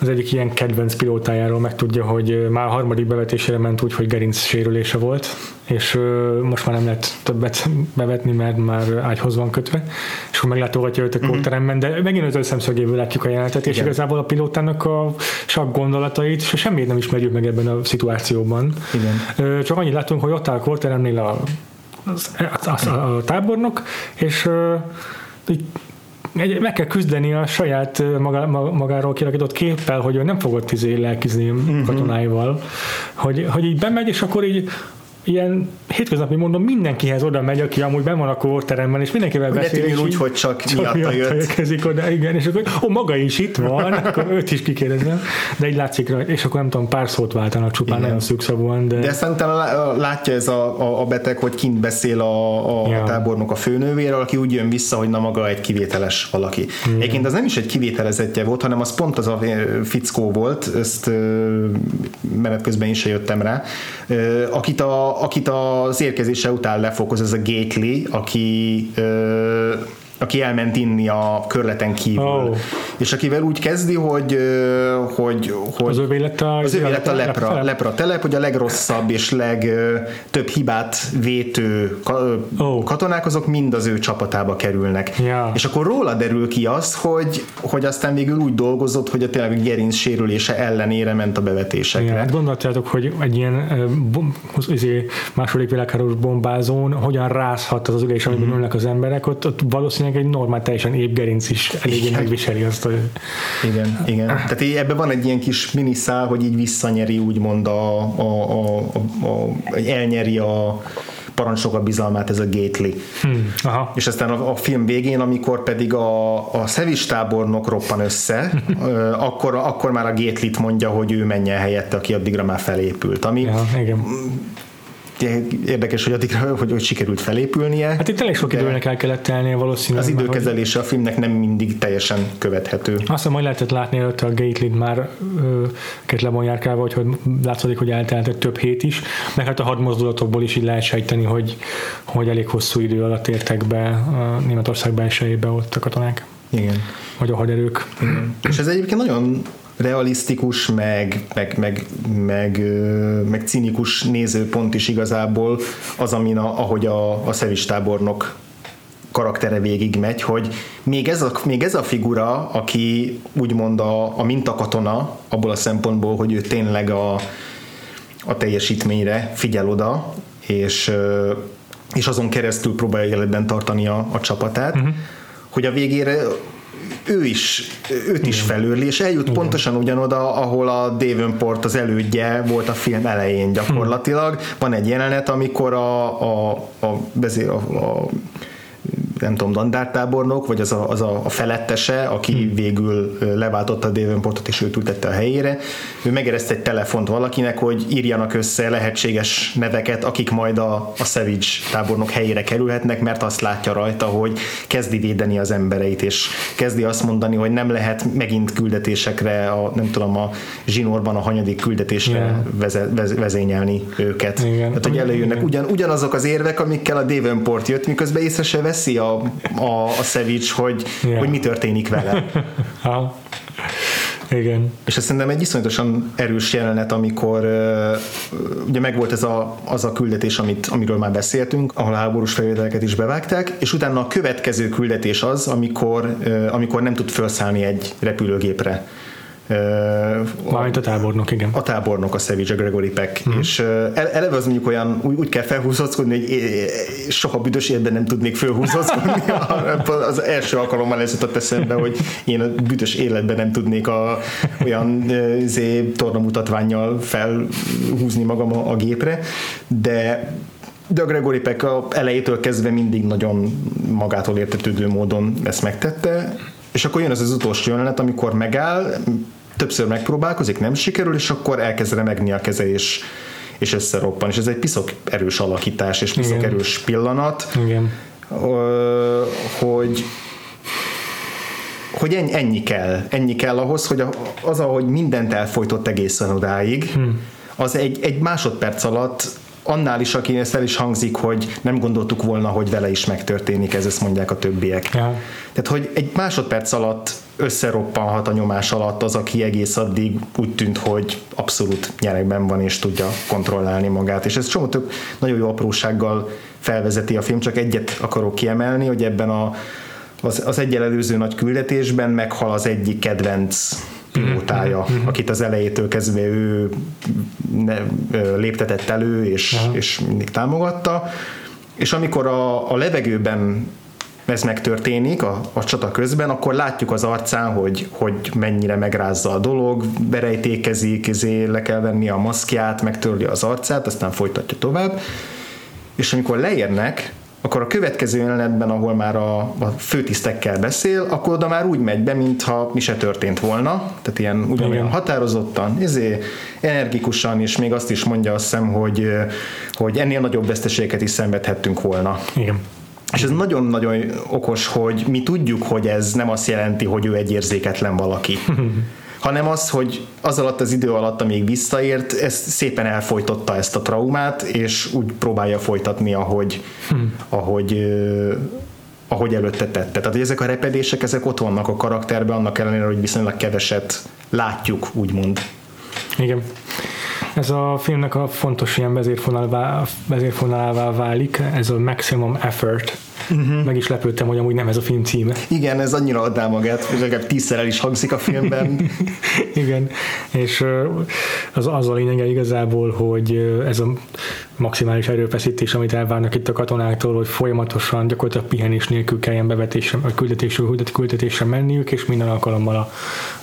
az egyik ilyen kedvenc pilótájáról megtudja, hogy már a harmadik bevetésére ment úgy, hogy gerinc sérülése volt, és most már nem lehet többet bevetni, mert már ágyhoz van kötve, és akkor meglátogatja őt a Mhm. kórteremben, de megint az ő szemszögéből látjuk a jelenetet, és Igen. igazából a pilótának a sak gondolatait és semmit nem ismerjük meg ebben a szituációban. Igen. Csak annyit látunk, hogy ott áll a kórteremnél a, az, a, a tábornok, és így egy- meg kell küzdeni a saját maga, ma- magáról kialakított képpel, hogy ő nem fogott izé lelkizni Mhm. katonáival, hogy, hogy így bemegy, és akkor így ilyen hétköznapi mondom, mindenkihez oda megy, aki amúgy ben van a kórteremben, és mindenkivel beszél. és úgy, hogy csak csak miatta miatta jött. érkezik oda, igen, és akkor, ó, maga is itt van, akkor őt is kikérdezem, de így látszik rajta, és akkor nem tudom, pár szót váltanak csupán, Igen. nagyon szűkszavúan, de, De lá- látja ez a, a, a beteg, hogy kint beszél a, a Ja. tábornok a főnővéről, aki úgy jön vissza, hogy na maga egy kivételes valaki. Egyébként az nem is egy kivételezettje volt, hanem az pont az a ö, fickó volt, ezt ö, menet közben is jöttem rá, ö, akit, a, akit az érkezése után lefokoz, ez a Gately, aki ö, aki elment inni a körleten kívül. Ó. És akivel úgy kezdi, hogy, hogy, hogy az övé lett a, az övé lett a lepra, lepra. lepra telep, hogy a legrosszabb és legtöbb hibát vétő katonák, azok mind az ő csapatába kerülnek. Ja. És akkor róla derül ki az, hogy, hogy aztán végül úgy dolgozott, hogy a tényleg gerinc sérülése ellenére ment a bevetésekre. Igen, hát gondoltátok, hogy egy ilyen bom, izé, második világháborús bombázón hogyan rázhat az az ülés, amiben Mhm. ülnek az emberek, ott, ott valószínűleg egy normál, teljesen épp gerinc is eléggé megviseli azt, hogy Igen, igen. Tehát így ebben van egy ilyen kis miniszál, hogy így visszanyeri úgymond a, a, a, a, a elnyeri a parancsnok a bizalmát ez a Gately. hm, aha, És aztán a, a film végén, amikor pedig a, a szevis tábornok roppan össze, akkor, akkor már a Gatelyt mondja, hogy ő menjen helyette, aki addigra már felépült. Ami ja, igen. Érdekes, hogy addigra hogy, hogy sikerült felépülnie. Hát itt elég sok időnek el kellett telnie valószínűleg. Az hogy- időkezelése a filmnek nem mindig teljesen követhető. Azt hogy lehetett látni előtte a Gately-t már két járkálva, hogy, hogy látszik, hogy eltelt egy több hét is, meg hát a hadmozdulatokból is így lehet sejteni, hogy, hogy elég hosszú idő alatt értek be a Németország belsejébe ott a katonák, Igen. vagy a haderők. És ez egyébként nagyon realisztikus, meg, meg, meg, meg, meg cinikus nézőpont is igazából az, amin a, ahogy a, a szevis tábornok karaktere végig megy, hogy még ez a, még ez a figura, aki úgymond a, a mintakatona, abból a szempontból, hogy ő tényleg a, a teljesítményre figyel oda, és, és azon keresztül próbálja életben tartani a, a csapatát, uh-huh. hogy a végére ő is, őt is felőli, és eljut Igen. pontosan ugyanoda, ahol a Davenport az elődje volt a film elején gyakorlatilag. Van egy jelenet, amikor a, a, a, vezér, a, a nem tudom, dandártábornok, vagy az a, az a, felettese, aki hmm. végül leváltotta a Davenportot, és őt ültette a helyére. Ő megereszt egy telefont valakinek, hogy írjanak össze lehetséges neveket, akik majd a, a Savage tábornok helyére kerülhetnek, mert azt látja rajta, hogy kezdi védeni az embereit, és kezdi azt mondani, hogy nem lehet megint küldetésekre, a, nem tudom, a zsinórban a hanyadik küldetésre Yeah. veze, vez, vezényelni őket. Igen. Tehát, hogy előjönnek ugyan, ugyanazok az érvek, amikkel a Davenport jött, miközben észre se veszi a, a, a Savage, hogy, Ja. hogy mi történik vele. Ha. Igen. És ez szerintem egy iszonyatosan erős jelenet, amikor ugye megvolt ez a, az a küldetés, amit, amiről már beszéltünk, ahol a háborús felvételeket is bevágták, és utána a következő küldetés az, amikor, amikor nem tud felszállni egy repülőgépre. Mármint a tábornok, igen. a tábornok, a Savage, a Gregory Peck, mm. és eleve az mondjuk olyan, úgy, úgy kell felhúzózkodni, hogy soha büdös életben nem tudnék felhúzózkodni. az első alkalommal ez jutott eszembe, hogy én a büdös életben nem tudnék a, olyan zé, tornamutatványjal felhúzni magam a, a gépre, de de a Gregory Peck a elejétől kezdve mindig nagyon magától értetődő módon ezt megtette, és akkor jön az az utolsó jelenet, amikor megáll, többször megpróbálkozik, nem sikerül, és akkor elkezd remegni a keze, és, és összeroppan. És ez egy piszok erős alakítás, és piszok Igen. erős pillanat, Igen. hogy hogy ennyi, kell, ennyi kell ahhoz, hogy az, ahogy mindent elfolytott egészen odáig, hmm. az egy, egy másodperc alatt annál is, aki ezt el is hangzik, hogy nem gondoltuk volna, hogy vele is megtörténik ez, ezt mondják a többiek. Ja. Tehát, hogy egy másodperc alatt összeroppanhat a nyomás alatt az, aki egész addig úgy tűnt, hogy abszolút nyerekben van és tudja kontrollálni magát. És ez csomó tök nagyon jó aprósággal felvezeti a film, csak egyet akarok kiemelni, hogy ebben a, az, az egy előző nagy küldetésben meghal az egyik kedvenc pilótája, akit az elejétől kezdve ő ne, léptetett elő, és, és mindig támogatta. És amikor a, a levegőben ez megtörténik a, a csata közben, akkor látjuk az arcán, hogy, hogy mennyire megrázza a dolog, berejtékezik, ezért le kell venni a maszkját, megtörli az arcát, aztán folytatja tovább. És amikor leérnek, akkor a következő jelenetben, ahol már a, a főtisztekkel beszél, akkor oda már úgy megy be, mintha mi se történt volna, tehát ilyen ugyanolyan határozottan, izé, energikusan, és még azt is mondja azt hiszem, hogy, hogy ennél nagyobb veszteségeket is szenvedhettünk volna. Igen. És ez nagyon-nagyon okos, hogy mi tudjuk, hogy ez nem azt jelenti, hogy ő egy érzéketlen valaki, hanem az, hogy az alatt az idő alatt, amíg visszaért, ez szépen elfolytotta ezt a traumát, és úgy próbálja folytatni, ahogy, ahogy, ö, ahogy előtte tette. Tehát, hogy ezek a repedések, ezek ott vannak a karakterben, annak ellenére, hogy viszonylag keveset látjuk, úgymond. Igen. Ez a filmnek a fontos ilyen vezérfonalává, vezérfonalává válik, ez a maximum effort. Uh-huh. Meg is lepődtem, hogy amúgy nem ez a film címe. Igen, ez annyira adná magát, hogy legalább tízszer el is hangzik a filmben. Igen, és az, az a lényege igazából, hogy ez a maximális erőfeszítés, amit elvárnak itt a katonáktól, hogy folyamatosan gyakorlatilag pihenés nélkül kelljen bevetésre, vagy küldetésről küldet- küldetésre menniük, és minden alkalommal a,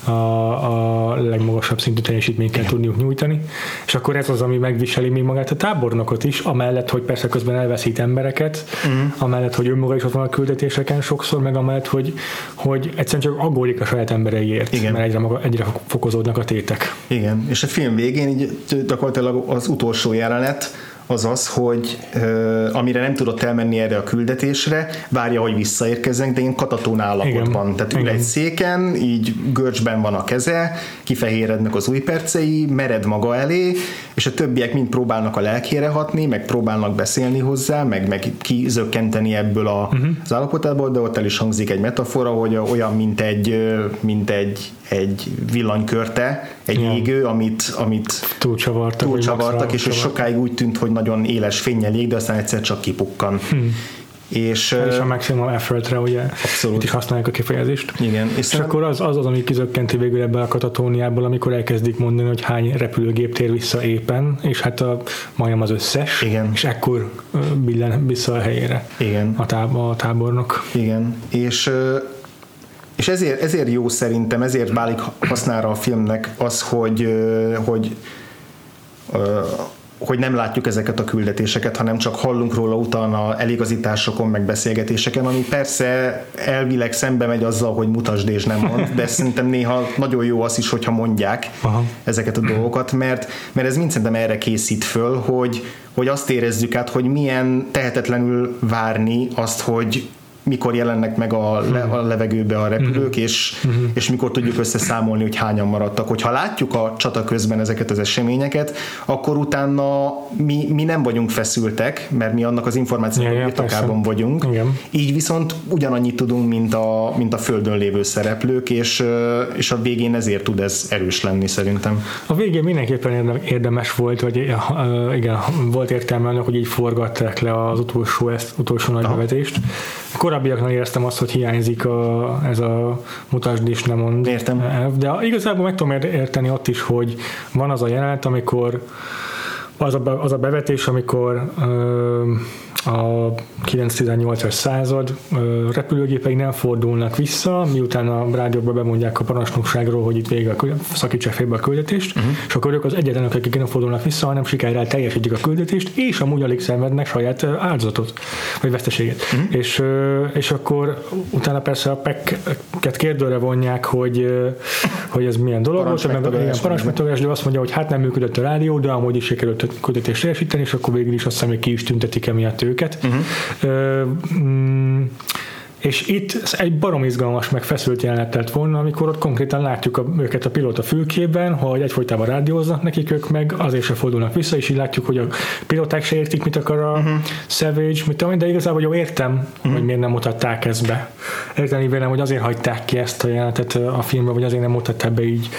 a, a legmagasabb szintű teljesítményt kell tudniuk nyújtani. És akkor ez az, ami megviseli még magát a tábornokot is, amellett, hogy persze közben elveszít embereket, uh-huh. amellett, hogy önmaga is ott van a küldetéseken sokszor, meg amellett, hogy, hogy egyszerűen csak aggódik a saját embereiért, Igen. mert egyre, maga, egyre fokozódnak a tétek. Igen, és a film végén így gyakorlatilag az utolsó jelenet az az, hogy ö, amire nem tudott elmenni erre a küldetésre, várja, hogy visszaérkezzenek, de én katatón állapotban. Igen. Tehát ül egy széken, így görcsben van a keze, kifehérednek az új percei, mered maga elé, és a többiek mind próbálnak a lelkére hatni, meg próbálnak beszélni hozzá, meg, meg kizökkenteni ebből a, uh-huh. az állapotából, de ott el is hangzik egy metafora, hogy olyan, mint egy, mint egy, egy villanykörte, egy Ja. égő, amit, amit Túlcsavartak. túlcsavartak, és csavartak. sokáig úgy tűnt, hogy nagyon éles fényel ég, de aztán egyszer csak kipukkan. Hmm. És, És ö, a maximum effortre, ugye Abszolút. itt is használják a kifejezést. igen, és, És akkor az, az az, ami kizökkenti végül ebből a katatóniából, amikor elkezdik mondani, hogy hány repülőgép tér vissza éppen, és hát a, majdnem az összes, Igen. és ekkor billen vissza a helyére igen, a, táb, a tábornok. igen, és és ezért, ezért jó szerintem, ezért válik hasznára a filmnek az, hogy, hogy hogy nem látjuk ezeket a küldetéseket, hanem csak hallunk róla utána eligazításokon, meg beszélgetéseken, ami persze elvileg szembe megy azzal, hogy mutasd és nem mond, de szerintem néha nagyon jó az is, hogyha mondják Aha. ezeket a dolgokat, mert, mert ez mind szerintem erre készít föl, hogy, hogy azt érezzük át, hogy milyen tehetetlenül várni azt, hogy mikor jelennek meg a, le, a levegőbe a repülők, és, és mikor tudjuk összeszámolni, hogy hányan maradtak. Hogyha látjuk a csata közben ezeket az eseményeket, akkor utána mi, mi nem vagyunk feszültek, mert mi annak az információnak Ja, ja, birtokában vagyunk. Igen. Így viszont ugyanannyit tudunk, mint a, mint a földön lévő szereplők, és, és a végén ezért tud ez erős lenni szerintem. A végén mindenképpen érde- érdemes volt, vagy igen, volt értelme annak, hogy így forgatták le az utolsó, ezt, utolsó nagy bevetést. Korábbiaknál éreztem azt, hogy hiányzik a, ez a mutasd és nem mond Értem. elv, de igazából meg tudom ér- érteni ott is, hogy van az a jelenet, amikor az a, be- az a bevetés, amikor ö, a 9-18-as század ö, repülőgépei nem fordulnak vissza, miután a rádióban bemondják a parancsnokságról, hogy itt vége a küld- szakítsák félbe a küldetést, uh-huh. és akkor ők az egyetlenek, akik nem fordulnak vissza, hanem sikerrel teljesítik a küldetést, és amúgy alig szenvednek saját áldozatot, vagy veszteséget. Uh-huh. És, és akkor utána persze a pekket kérdőre vonják, hogy, hogy ez milyen dolog volt, meg parancsmegtagadás, de azt mondja, hogy hát nem működött a rádió, de amúgy is sikerült a küldetést teljesíteni, és akkor végül is azt hiszem, hogy ki is tüntetik emiatt őket. Uh-huh. Ö, mm, és itt egy barom izgalmas, meg feszült jelenet lett volna, amikor ott konkrétan látjuk a, őket a pilóta fülkében, hogy egyfolytában rádióznak nekik, ők meg azért se fordulnak vissza, és így látjuk, hogy a pilóták se értik, mit akar a uh-huh. Savage, mit tudom, de igazából jó értem, uh-huh. hogy miért nem mutatták ezt be. Érteni vélem, hogy azért hagyták ki ezt a jelenetet a filmbe, vagy azért nem mutatták be így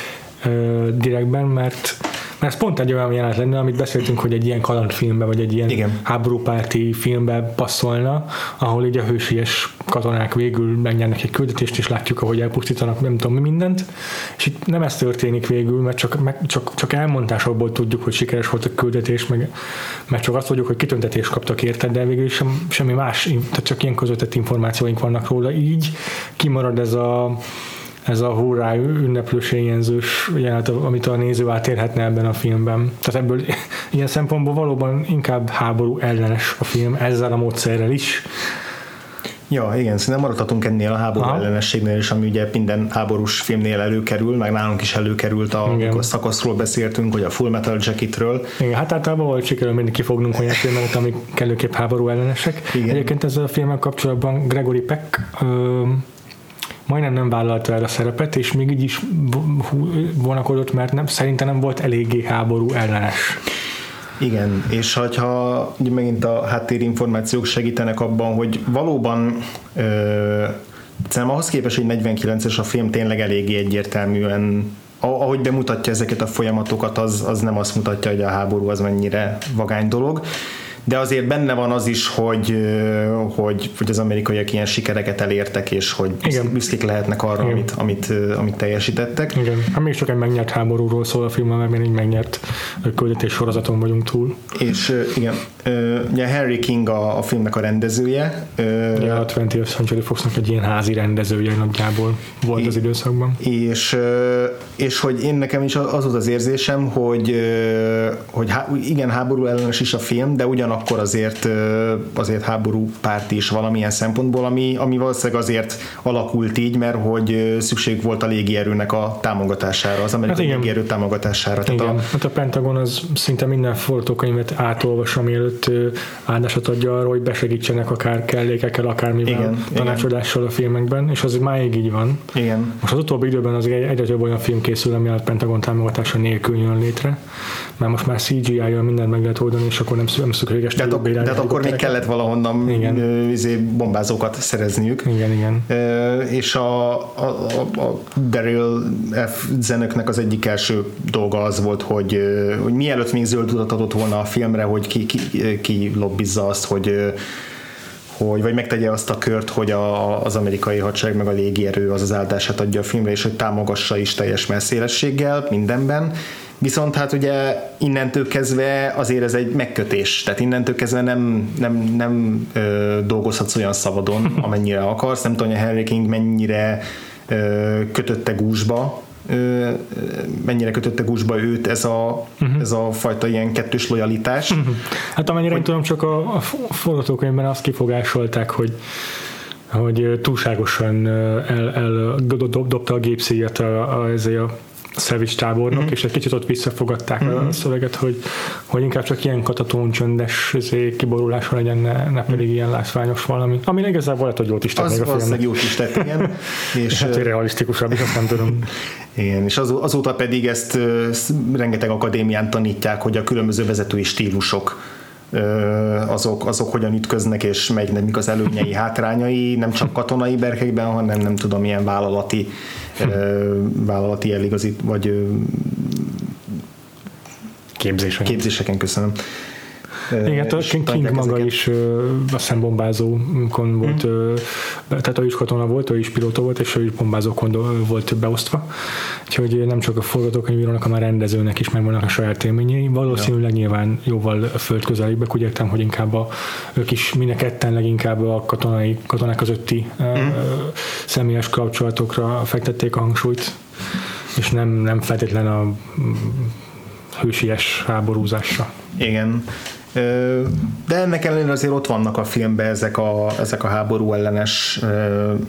uh, direktben, mert mert ez pont egy olyan jelenet lenne, amit beszéltünk, hogy egy ilyen kalandfilmbe, vagy egy ilyen Igen. háborúpárti filmbe passzolna, ahol így a hősies katonák végül megnyernek egy küldetést, és látjuk, ahogy elpusztítanak nem tudom mindent, és itt nem ez történik végül, mert csak, meg, csak, csak elmondásokból tudjuk, hogy sikeres volt a küldetés, meg, mert csak azt tudjuk, hogy kitüntetést kaptak érte, de végül sem, semmi más, tehát csak ilyen közvetett információink vannak róla, így kimarad ez a ez a hurrá ünneplős éjjenzős jelenet, amit a néző átérhetne ebben a filmben. Tehát ebből ilyen szempontból valóban inkább háború ellenes a film ezzel a módszerrel is. Ja, igen, szerintem maradhatunk ennél a háború Aha. ellenességnél is, ami ugye minden háborús filmnél előkerül, meg nálunk is előkerült, a, amikor szakaszról beszéltünk, hogy a Full Metal Jacketről. Igen, hát általában volt sikerül mindig kifognunk olyan filmet, amik kellőképp háború ellenesek. Igen. Egyébként ezzel a filmmel kapcsolatban Gregory Peck ö, majdnem nem vállalta el a szerepet, és még így is vonakodott, mert nem, szerintem nem volt eléggé háború ellenes. Igen, és ugye megint a háttérinformációk segítenek abban, hogy valóban ö, Szerintem ahhoz képest, hogy 49-es a film tényleg eléggé egyértelműen ahogy bemutatja ezeket a folyamatokat, az, az nem azt mutatja, hogy a háború az mennyire vagány dolog de azért benne van az is, hogy, hogy, hogy az amerikaiak ilyen sikereket elértek, és hogy Igen. büszkék lehetnek arra, amit, amit, amit teljesítettek. Igen, hát még csak egy megnyert háborúról szól a film, mert még egy megnyert küldetés sorozaton vagyunk túl. És igen, ugye Harry King a, a filmnek a rendezője. Ja, a 20th Century Foxnak egy ilyen házi rendezője nagyjából volt az időszakban. És, és hogy én nekem is az volt az érzésem, hogy, hogy há, igen, háború ellenes is a film, de ugyan ugyanakkor azért, azért háború párt is valamilyen szempontból, ami, ami valószínűleg azért alakult így, mert hogy szükség volt a légierőnek a támogatására, az amerikai hát légierő támogatására. Igen. Tehát a, hát a Pentagon az szinte minden forgatókönyvet átolvas, mielőtt áldásot adja arra, hogy besegítsenek akár kellékekkel, akármivel igen, tanácsadással a filmekben, és az máig így van. Igen. Most az utóbbi időben az egyre több olyan film készül, ami a Pentagon támogatása nélkül jön létre, mert most már CGI-jal mindent meg lehet oldani, és akkor nem, nem szükséges szükséges de, de hát akkor még kellett valahonnan igen. Izé, bombázókat szerezniük. Igen, igen. És a, a, a Daryl F. Zenöknek az egyik első dolga az volt, hogy, hogy mielőtt még zöld utat adott volna a filmre, hogy ki, ki, ki lobbizza azt, hogy hogy, vagy megtegye azt a kört, hogy a, az amerikai hadsereg meg a légierő az az áldását adja a filmre, és hogy támogassa is teljes messzélességgel mindenben, Viszont hát ugye innentől kezdve azért ez egy megkötés, tehát innentől kezdve nem, nem, nem ö, dolgozhatsz olyan szabadon, amennyire akarsz, nem tudom, hogy a Henry King mennyire ö, kötötte gúzsba, ö, mennyire kötötte gúzsba őt ez a, uh-huh. ez a fajta ilyen kettős lojalitás. Uh-huh. Hát amennyire hogy, tudom, csak a, a forgatókönyvben azt kifogásolták, hogy hogy túlságosan el, el dobta a gépszíjat a, a, a, a Szevics tábornok, mm-hmm. és egy kicsit ott visszafogadták mm-hmm. a mhm. szöveget, hogy, hogy inkább csak ilyen katatón csöndes izé, kiborulása legyen, ne, ne pedig ilyen látványos valami. Ami igazából lehet, hogy jót is tett az, még a filmnek. jót is tett, igen. és, hát, hogy realisztikusabb is, azt nem tudom. Igen, és az, azóta pedig ezt rengeteg akadémián tanítják, hogy a különböző vezetői stílusok azok, azok hogyan ütköznek, és melyiknek mik az előnyei, hátrányai, nem csak katonai berkekben, hanem nem tudom, ilyen vállalati, vállalati eligazít, vagy képzéseken. képzéseken, köszönöm. Igen, a King, King maga ezeket. is azt hiszem bombázókon volt, mm. tehát ő is katona volt, ő is pilóta volt, és ő is bombázókon volt beosztva. Úgyhogy nem csak a forgatókönyvírónak, hanem a rendezőnek is megvannak a saját élményei. Valószínűleg ja. nyilván jóval földközelibbek, úgy értem, hogy inkább a, ők is mind a ketten leginkább a katonai, katonák közötti mm. személyes kapcsolatokra fektették a hangsúlyt, és nem, nem feltétlen a hősies háborúzásra. Igen. De ennek ellenére azért ott vannak a filmben ezek a, ezek a háború ellenes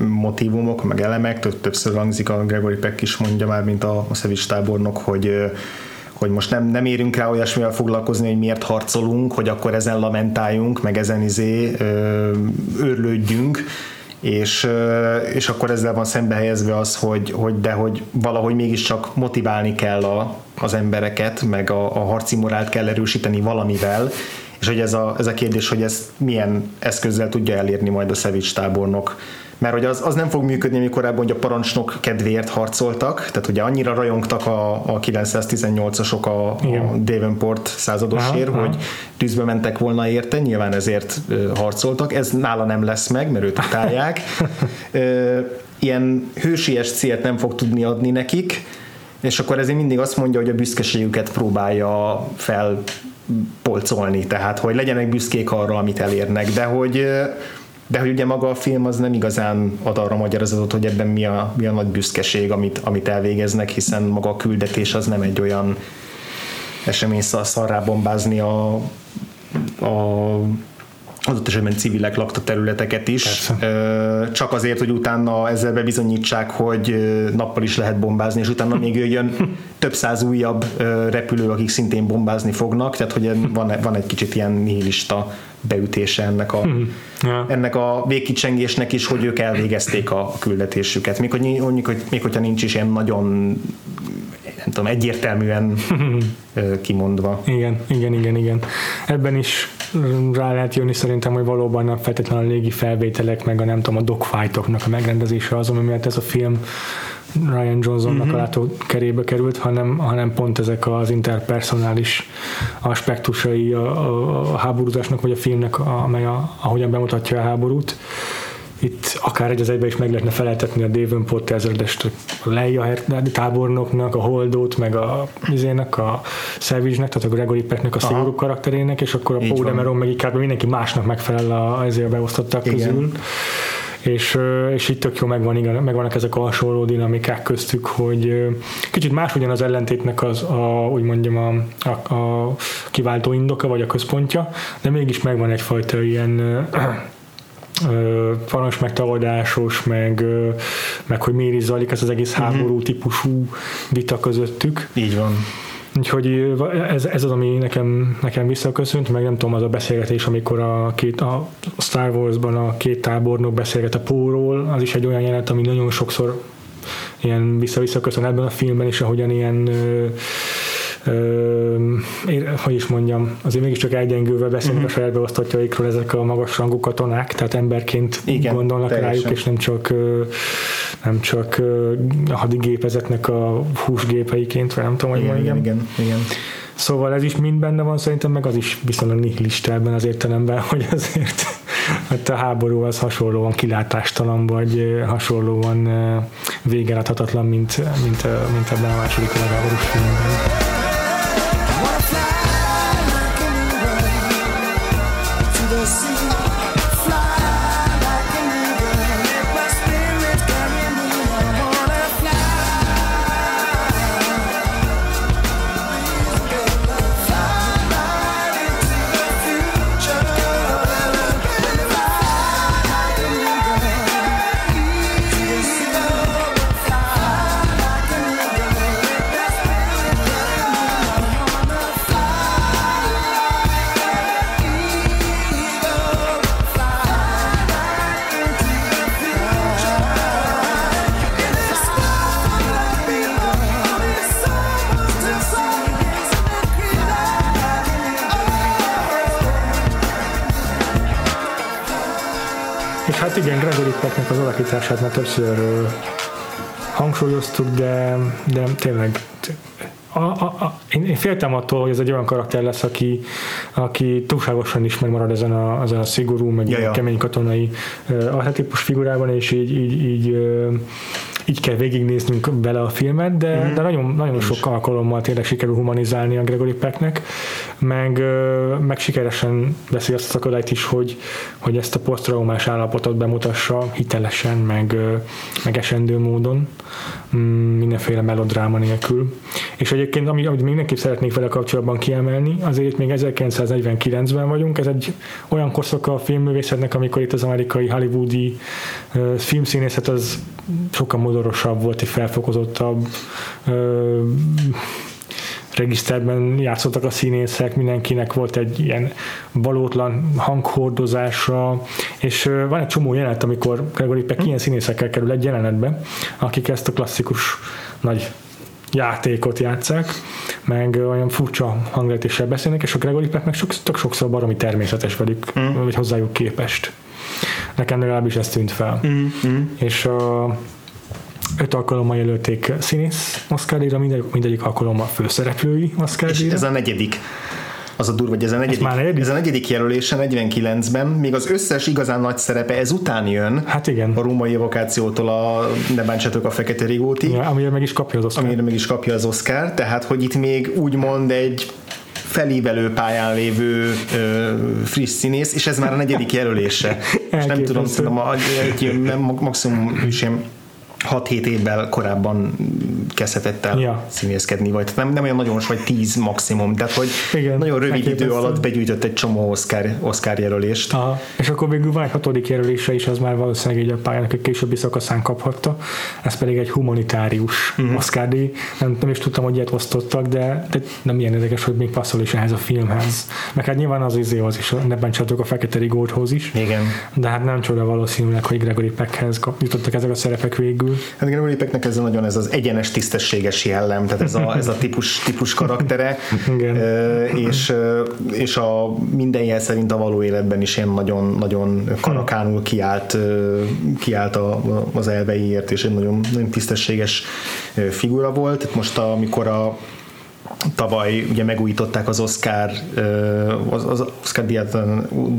motivumok, meg elemek, Több, többször hangzik a Gregory Peck is mondja már, mint a, a Szevics tábornok, hogy hogy most nem, nem érünk rá olyasmivel foglalkozni, hogy miért harcolunk, hogy akkor ezen lamentáljunk, meg ezen izé ö, őrlődjünk, és, és akkor ezzel van szembe helyezve az, hogy, hogy de hogy valahogy mégiscsak motiválni kell a, az embereket, meg a, a harci morált kell erősíteni valamivel, és hogy ez a, ez a kérdés, hogy ezt milyen eszközzel tudja elérni majd a Szevics tábornok mert hogy az, az nem fog működni, amikor korábban hogy a parancsnok kedvéért harcoltak, tehát ugye annyira rajongtak a, a 918-asok a, a Davenport századosért, aha, hogy tűzbe mentek volna érte, nyilván ezért harcoltak, ez nála nem lesz meg, mert őt utálják. Ilyen hősies célt nem fog tudni adni nekik, és akkor ezért mindig azt mondja, hogy a büszkeségüket próbálja felpolcolni, tehát hogy legyenek büszkék arra, amit elérnek, de hogy de hogy ugye maga a film az nem igazán ad arra magyarázatot, hogy ebben mi a, mi a nagy büszkeség, amit, amit elvégeznek, hiszen maga a küldetés az nem egy olyan esemény szarrá bombázni a, a adott esetben civilek lakta területeket is, Persze. csak azért, hogy utána ezzel bebizonyítsák, hogy nappal is lehet bombázni, és utána még jön több száz újabb repülő, akik szintén bombázni fognak, tehát hogy van, van egy kicsit ilyen nihilista beütése ennek a, hmm. ja. ennek a végkicsengésnek is, hogy ők elvégezték a küldetésüket. Még, hogy, még, hogy, még hogyha nincs is ilyen nagyon nem tudom, egyértelműen kimondva. Igen, igen, igen, igen. Ebben is rá lehet jönni szerintem, hogy valóban a feltétlenül a légi felvételek, meg a nem tudom, a dogfightoknak a megrendezése az, ami miatt ez a film Ryan Johnsonnak uh-huh. a látókerébe került, hanem, hanem pont ezek az interpersonális aspektusai a, a, a háborúzásnak, vagy a filmnek, amely a, ahogyan bemutatja a háborút. Itt akár egy az egybe is meg lehetne feleltetni a Davenport ezredest, a Leia tábornoknak, a Holdót, meg a izének, a Savage-nek, tehát a Gregory Pecknek a szigorú karakterének, és akkor a Paul Demeron meg inkább mindenki másnak megfelel a, ezért beosztottak közül. És, és itt tök jó megvan, igen, megvannak ezek a hasonló dinamikák köztük, hogy kicsit más ugyan az ellentétnek az, a, úgy mondjam, a, a, a kiváltó indoka, vagy a központja, de mégis megvan egyfajta ilyen parancs megtagadásos, meg, meg hogy miért is zajlik ez az egész uh-huh. háború típusú vita közöttük. Így van. Úgyhogy ez, ez az, ami nekem, nekem visszaköszönt, meg nem tudom, az a beszélgetés, amikor a, két, a Star Wars-ban a két tábornok beszélget a Póról, az is egy olyan jelenet, ami nagyon sokszor ilyen vissza-vissza köszön ebben a filmben is, ahogyan ilyen hogy is mondjam, azért mégiscsak egyengülve beszélnek uh-huh. a saját beosztottjaikról ezek a magas rangú katonák, tehát emberként Igen, gondolnak teljesen. rájuk, és nem csak nem csak a hadigépezetnek a húsgépeiként, vagy nem tudom, hogy igen, igen, igen, igen. Szóval ez is mind benne van szerintem, meg az is viszonylag nihilista ebben az értelemben, hogy azért hát a háború az hasonlóan kilátástalan, vagy hasonlóan végeláthatatlan, mint, mint, mint ebben a második világháborús filmben. Pecknek az alakítását már többször hangsúlyoztuk, de, de tényleg a, a, a, én, én féltem attól, hogy ez egy olyan karakter lesz, aki, aki túlságosan is megmarad ezen a, ezen a szigorú, meg ja, ja. kemény katonai uh, archetípus figurában, és így, így, így uh, így kell végignéznünk vele a filmet, de, mm. de nagyon, nagyon sok alkalommal tényleg sikerül humanizálni a Gregory Pecknek, meg, meg sikeresen veszi azt a szakadályt is, hogy, hogy ezt a posztraumás állapotot bemutassa hitelesen, meg, meg esendő módon, mm, mindenféle melodráma nélkül. És egyébként, amit, amit mindenképp szeretnék vele kapcsolatban kiemelni, azért még 1949-ben vagyunk, ez egy olyan korszaka a filmművészetnek, amikor itt az amerikai hollywoodi filmszínészet az sokkal modorosabb volt, egy felfokozottabb, uh, regiszterben játszottak a színészek, mindenkinek volt egy ilyen valótlan hanghordozása, és van egy csomó jelenet, amikor Gregory Peck ilyen színészekkel kerül egy jelenetbe, akik ezt a klasszikus nagy játékot játszák, meg olyan furcsa hangletéssel beszélnek, és a Gregory Peck meg sok, tök sokszor baromi természetes velük, mm. vagy hozzájuk képest. Nekem legalábbis ez tűnt fel. Mm. Mm. És a öt alkalommal jelölték színész Oscar-díjra, mindegyik, mindegyik alkalommal főszereplői oscar És ez a negyedik az a durva, hogy ez a negyedik, ez, negyedik? ez a negyedik jelölése 49-ben, még az összes igazán nagy szerepe ezután jön. Hát igen. A római evokációtól a Ne bántsatok a fekete rigóti. Ja, amire meg is kapja az Oscar. Amire meg is kapja az Oscar, tehát hogy itt még úgymond egy felívelő pályán lévő ö, friss színész, és ez már a negyedik jelölése. és nem tudom, tudom, a, egy, maximum is ilyen 6-7 évvel korábban kezdhetett el ja. színészkedni, vagy nem, nem olyan nagyon vagy 10 maximum, tehát hogy Igen, nagyon rövid idő alatt begyűjtött egy csomó Oscar, Oscar jelölést. Aha. És akkor végül van egy hatodik jelölése is, az már valószínűleg egy a pályának egy későbbi szakaszán kaphatta, ez pedig egy humanitárius uh-huh. Oscar díj. Nem, nem is tudtam, hogy ilyet osztottak, de, de nem ilyen érdekes, hogy még passzol is ehhez a filmhez. Meg hát nyilván az izé az is, ne bántsatok a Fekete Rigóthoz is. Igen. De hát nem csoda valószínűleg, hogy Gregory Peckhez jutottak ezek a szerepek végül. Hát Gregory Pecknek ez nagyon ez az egyenes tisztességes jellem, tehát ez a, ez a típus, típus karaktere, Igen. és, és a minden jel szerint a való életben is ilyen nagyon, nagyon karakánul kiállt, kiállt a, az elveiért, és egy nagyon, nagyon tisztességes figura volt. Most amikor a tavaly ugye megújították az Oscar az, az Oscar díjat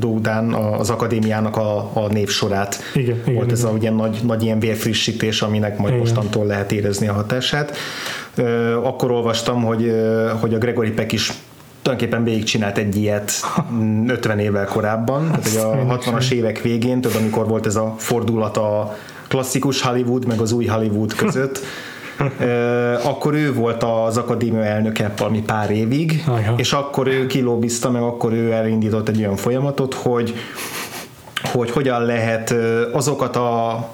után az akadémiának a, a névsorát. Igen, Volt igen, ez igen. a ugye nagy, nagy ilyen vérfrissítés, aminek majd igen. mostantól lehet érezni a hatását. Akkor olvastam, hogy, hogy a Gregory Peck is tulajdonképpen végigcsinált egy ilyet 50 évvel korábban, tehát a 60-as évek végén, tudod, amikor volt ez a fordulat a klasszikus Hollywood meg az új Hollywood között, akkor ő volt az akadémia elnöke valami pár évig, Ajha. és akkor ő kilóbizta, meg akkor ő elindított egy olyan folyamatot, hogy hogy hogyan lehet azokat a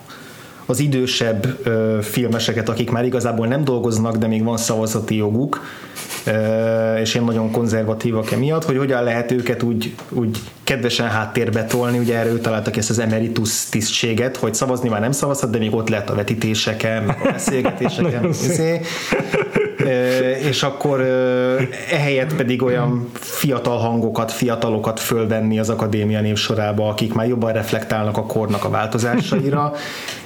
az idősebb ö, filmeseket, akik már igazából nem dolgoznak, de még van szavazati joguk, és én nagyon konzervatívak emiatt, hogy hogyan lehet őket úgy, úgy kedvesen háttérbe tolni, ugye erre ő találtak ezt az emeritus tisztséget, hogy szavazni már nem szavazhat, de még ott lehet a vetítéseken, a beszélgetéseken, izé. és akkor ehelyett pedig olyan fiatal hangokat, fiatalokat fölvenni az akadémia névsorába, akik már jobban reflektálnak a kornak a változásaira,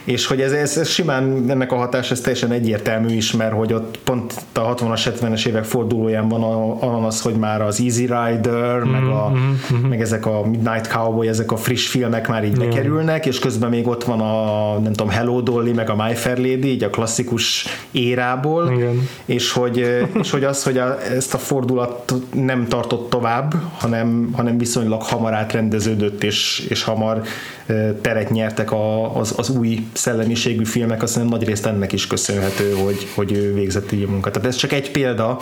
és hogy ez, ez, ez simán ennek a hatás ez teljesen egyértelmű is, mert hogy ott pont a 60-as, 70-es évek fordulóján van, a, az, hogy már az Easy Rider, mm-hmm, meg, a, mm-hmm. meg ezek a Midnight Cowboy, ezek a friss filmek már így bekerülnek, és közben még ott van a nem tudom, Hello Dolly, meg a My Fair Lady, így a klasszikus érából, Igen. és hogy, és hogy az, hogy a, ezt a fordulat nem tartott tovább, hanem, hanem viszonylag hamar átrendeződött, és, és hamar teret nyertek a, az, az új szellemiségű filmek, azt hiszem nagy részt ennek is köszönhető, hogy, hogy ő végzett így a munkát. Tehát ez csak egy példa,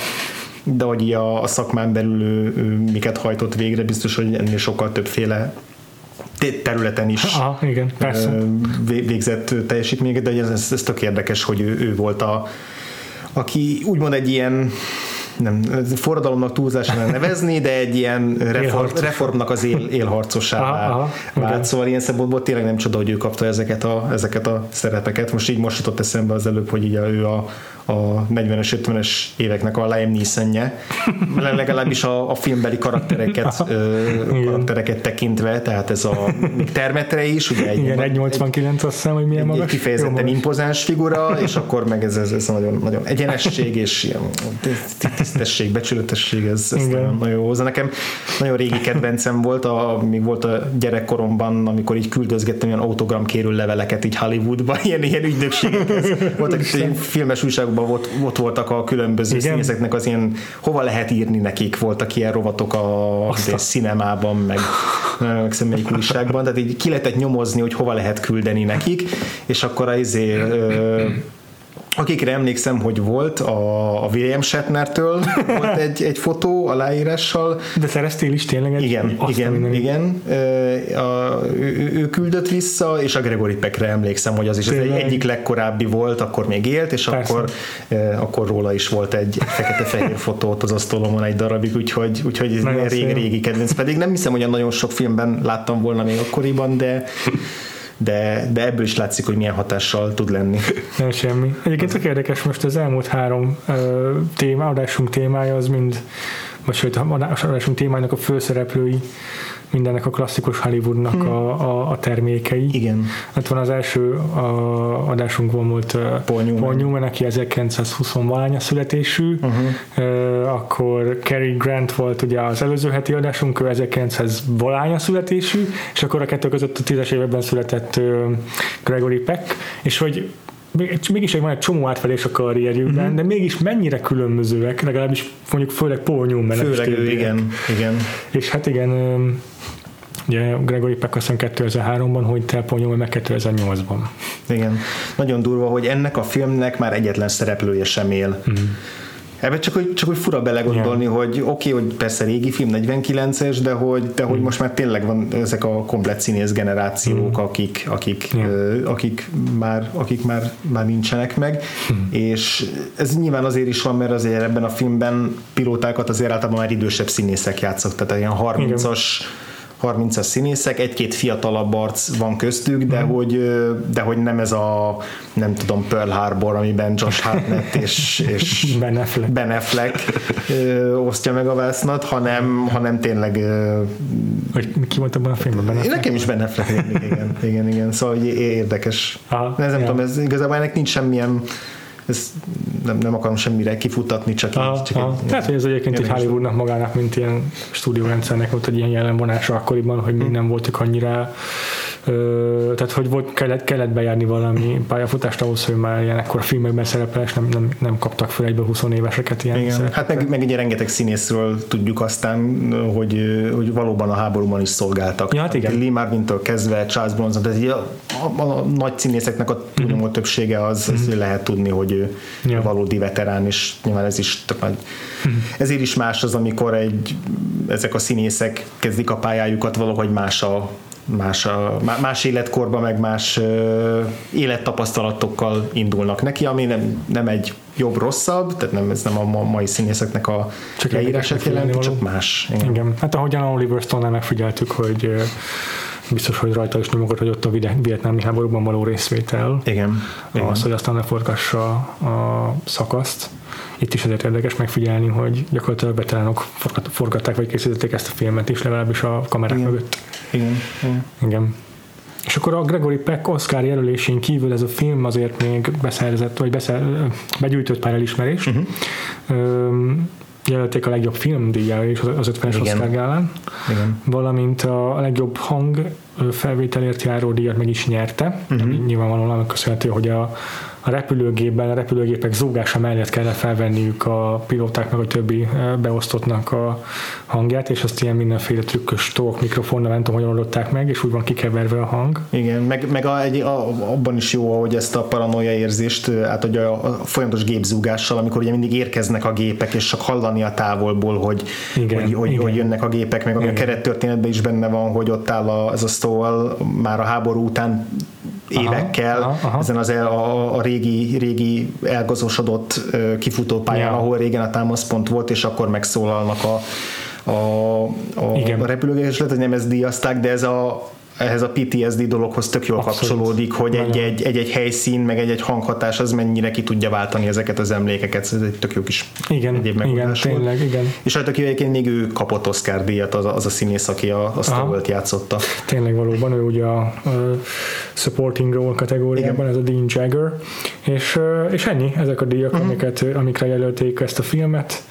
de hogy a, a szakmán belül ő, ő miket hajtott végre, biztos, hogy ennél sokkal többféle területen is Aha, igen, persze. végzett teljesítményeket, de ez, ez, tök érdekes, hogy ő, ő volt a aki úgymond egy ilyen nem, forradalomnak túlzásra nevezni, de egy ilyen reform, reformnak az él, élharcosává vált. Szóval ilyen szempontból tényleg nem csoda, hogy ő kapta ezeket a, ezeket a szerepeket. Most így most jutott eszembe az előbb, hogy így ő a, a 40-es, 50-es éveknek a Liam Neeson-je, legalábbis a, a filmbeli karaktereket, ö, karaktereket tekintve, tehát ez a termetre is, ugye egy, Igen, egy 89 azt hiszem, hogy milyen magas. Egy kifejezetten impozáns figura, és akkor meg ez, ez, ez nagyon, nagyon egyenesség és ilyen tisztesség, becsületesség, ez, ez nagyon, nagyon jó hozzá. Nekem nagyon régi kedvencem volt, a, még volt a gyerekkoromban, amikor így küldözgettem ilyen autogramkérő leveleket így Hollywoodban, ilyen, ilyen ügynökségekhez. Voltak filmes újságok országokban ott, ott voltak a különböző Igen. színészeknek az ilyen, hova lehet írni nekik, voltak ilyen rovatok a, a cinemában, meg nem melyik újságban, tehát így ki lehetett nyomozni, hogy hova lehet küldeni nekik, és akkor az izé, akikre emlékszem, hogy volt a, a William Shatnertől volt egy, egy fotó aláírással. De szereztél is tényleg egy Igen, igen, igen. A, ő, ő, küldött vissza, és a Gregory Peckre emlékszem, hogy az is az egy, egyik legkorábbi volt, akkor még élt, és akkor, akkor róla is volt egy fekete-fehér fotót az asztalomon egy darabig, úgyhogy, úgyhogy ez régi, régi kedvenc. Pedig nem hiszem, hogy nagyon sok filmben láttam volna még akkoriban, de de, de ebből is látszik, hogy milyen hatással tud lenni. Nem semmi. Egyébként tök érdekes, most az elmúlt három uh, téma, adásunk témája az mind, vagy sőt, adásunk témájának a főszereplői mindennek a klasszikus Hollywoodnak hmm. a, a, a termékei. Igen. Hát van az első a adásunkban volt Paul Newman, Paul Newman aki 1920 valánya születésű, uh-huh. akkor Cary Grant volt ugye az előző heti adásunk, ő 1900 valánya születésű, és akkor a kettő között a tízes években született Gregory Peck, és hogy mégis van egy csomó átfelés a karrierjükben, uh-huh. de mégis mennyire különbözőek, legalábbis mondjuk főleg Paul Newman. Főleg ő, igen, igen. És hát igen, Ugye Gregory Peck azt 2003-ban, hogy Paul meg 2008-ban. Igen. Nagyon durva, hogy ennek a filmnek már egyetlen szereplője sem él. Mm. Ebbe csak hogy, csak hogy fura belegondolni, yeah. hogy oké, okay, hogy persze régi film, 49-es, de hogy, de hogy mm. most már tényleg van ezek a komplet színész generációk, mm. akik, akik, yeah. uh, akik, már, akik már, már nincsenek meg, mm. és ez nyilván azért is van, mert azért ebben a filmben pilótákat azért általában már idősebb színészek játszok, tehát ilyen 30-as 30-as színészek, egy-két fiatalabb arc van köztük, de, mm. hogy, de hogy nem ez a nem tudom, Pearl Harbor, amiben Josh Hartnett és, és Ben Affleck, ben Affleck ö, osztja meg a vásznat, hanem, hanem tényleg ö, hogy ki volt abban a filmben? Ben Affleck? Nekem is Ben Affleck, igen, igen, igen, szóval érdekes. Aha, ez nem ja. tudom, ez igazából ennek nincs semmilyen ez nem, nem akarom semmire kifutatni, csak aha, így. Csak aha. Egy, Tehát, hogy ez egyébként egy Hollywoodnak magának, mint ilyen stúdiórendszernek volt egy ilyen jelenvonása akkoriban, hogy még hm. nem voltak annyira Ö, tehát, hogy volt, kellett, kellett bejárni valami pályafutást ahhoz, hogy már ilyen ekkora filmekben szerepel, és nem, nem, nem kaptak fel egyből 20 éveseket ilyen Igen. Hát meg, meg ugye rengeteg színészről tudjuk aztán, hogy, hogy valóban a háborúban is szolgáltak. Ja, hát igen. Lee Marvin-től kezdve Charles Bronson, tehát a, a, a, nagy színészeknek a túlnyomó uh-huh. többsége az, az uh-huh. lehet tudni, hogy ő ja. valódi veterán, és nyilván ez is tök nagy. Uh-huh. Ezért is más az, amikor egy, ezek a színészek kezdik a pályájukat valahogy más a más, a, más életkorba, meg más élettapasztalatokkal indulnak neki, ami nem, nem egy jobb-rosszabb, tehát nem, ez nem a ma, mai színészeknek a csak leírását jelenti, csak más. Igen. Igen. Hát ahogyan a Oliver Stone-nál megfigyeltük, hogy biztos, hogy rajta is nyomogat, hogy ott a vietnámi háborúban való részvétel. Igen. Az, hogy aztán leforgassa a szakaszt itt is azért érdekes megfigyelni, hogy gyakorlatilag veteránok forgatták vagy készítették ezt a filmet is, legalábbis a kamerák Igen. mögött. Igen. Igen. Igen. És akkor a Gregory Peck Oscar jelölésén kívül ez a film azért még beszerzett, vagy beszer, begyűjtött pár elismerést. Uh-huh. jelölték a legjobb filmdíjára is az 50-es Oscar gálán, Igen. valamint a legjobb hang felvételért járó díjat meg is nyerte. Uh-huh. Nyilvánvalóan köszönhető, hogy a a repülőgépben, a repülőgépek zúgása mellett kellett felvenniük a pilóták meg a többi beosztottnak a hangját, és azt ilyen mindenféle trükkös tók, mikrofonnal nem tudom, hogyan oldották meg, és úgy van kikeverve a hang. Igen, meg, meg a, egy, a, abban is jó, hogy ezt a paranoia érzést átadja a, a folyamatos gépzúgással, amikor ugye mindig érkeznek a gépek, és csak hallani a távolból, hogy, igen, hogy, hogy, igen. hogy jönnek a gépek, meg igen. a kerettörténetben is benne van, hogy ott áll a, ez a Stoll már a háború után évekkel aha, aha. ezen az el, a, a régi, régi elgazosodott kifutópályán, ja. ahol régen a támaszpont volt, és akkor megszólalnak a, a, a, Igen. a repülőgépes, lehet, hogy nem ezt díjazták, de ez a ehhez a PTSD dologhoz tök jól Abszolút. kapcsolódik, hogy egy-egy, egy-egy helyszín, meg egy-egy hanghatás az mennyire ki tudja váltani ezeket az emlékeket. Ez egy tök jó kis igen, egyéb igen, tényleg, igen. És rajta kívül még ő kapott Oscar díjat, az a, az a színész, aki a, a Star játszotta. Tényleg valóban, ő ugye a, a supporting role kategóriában, igen. ez a Dean Jagger. És, és ennyi, ezek a díjak, uh-huh. amiket, amikre jelölték ezt a filmet.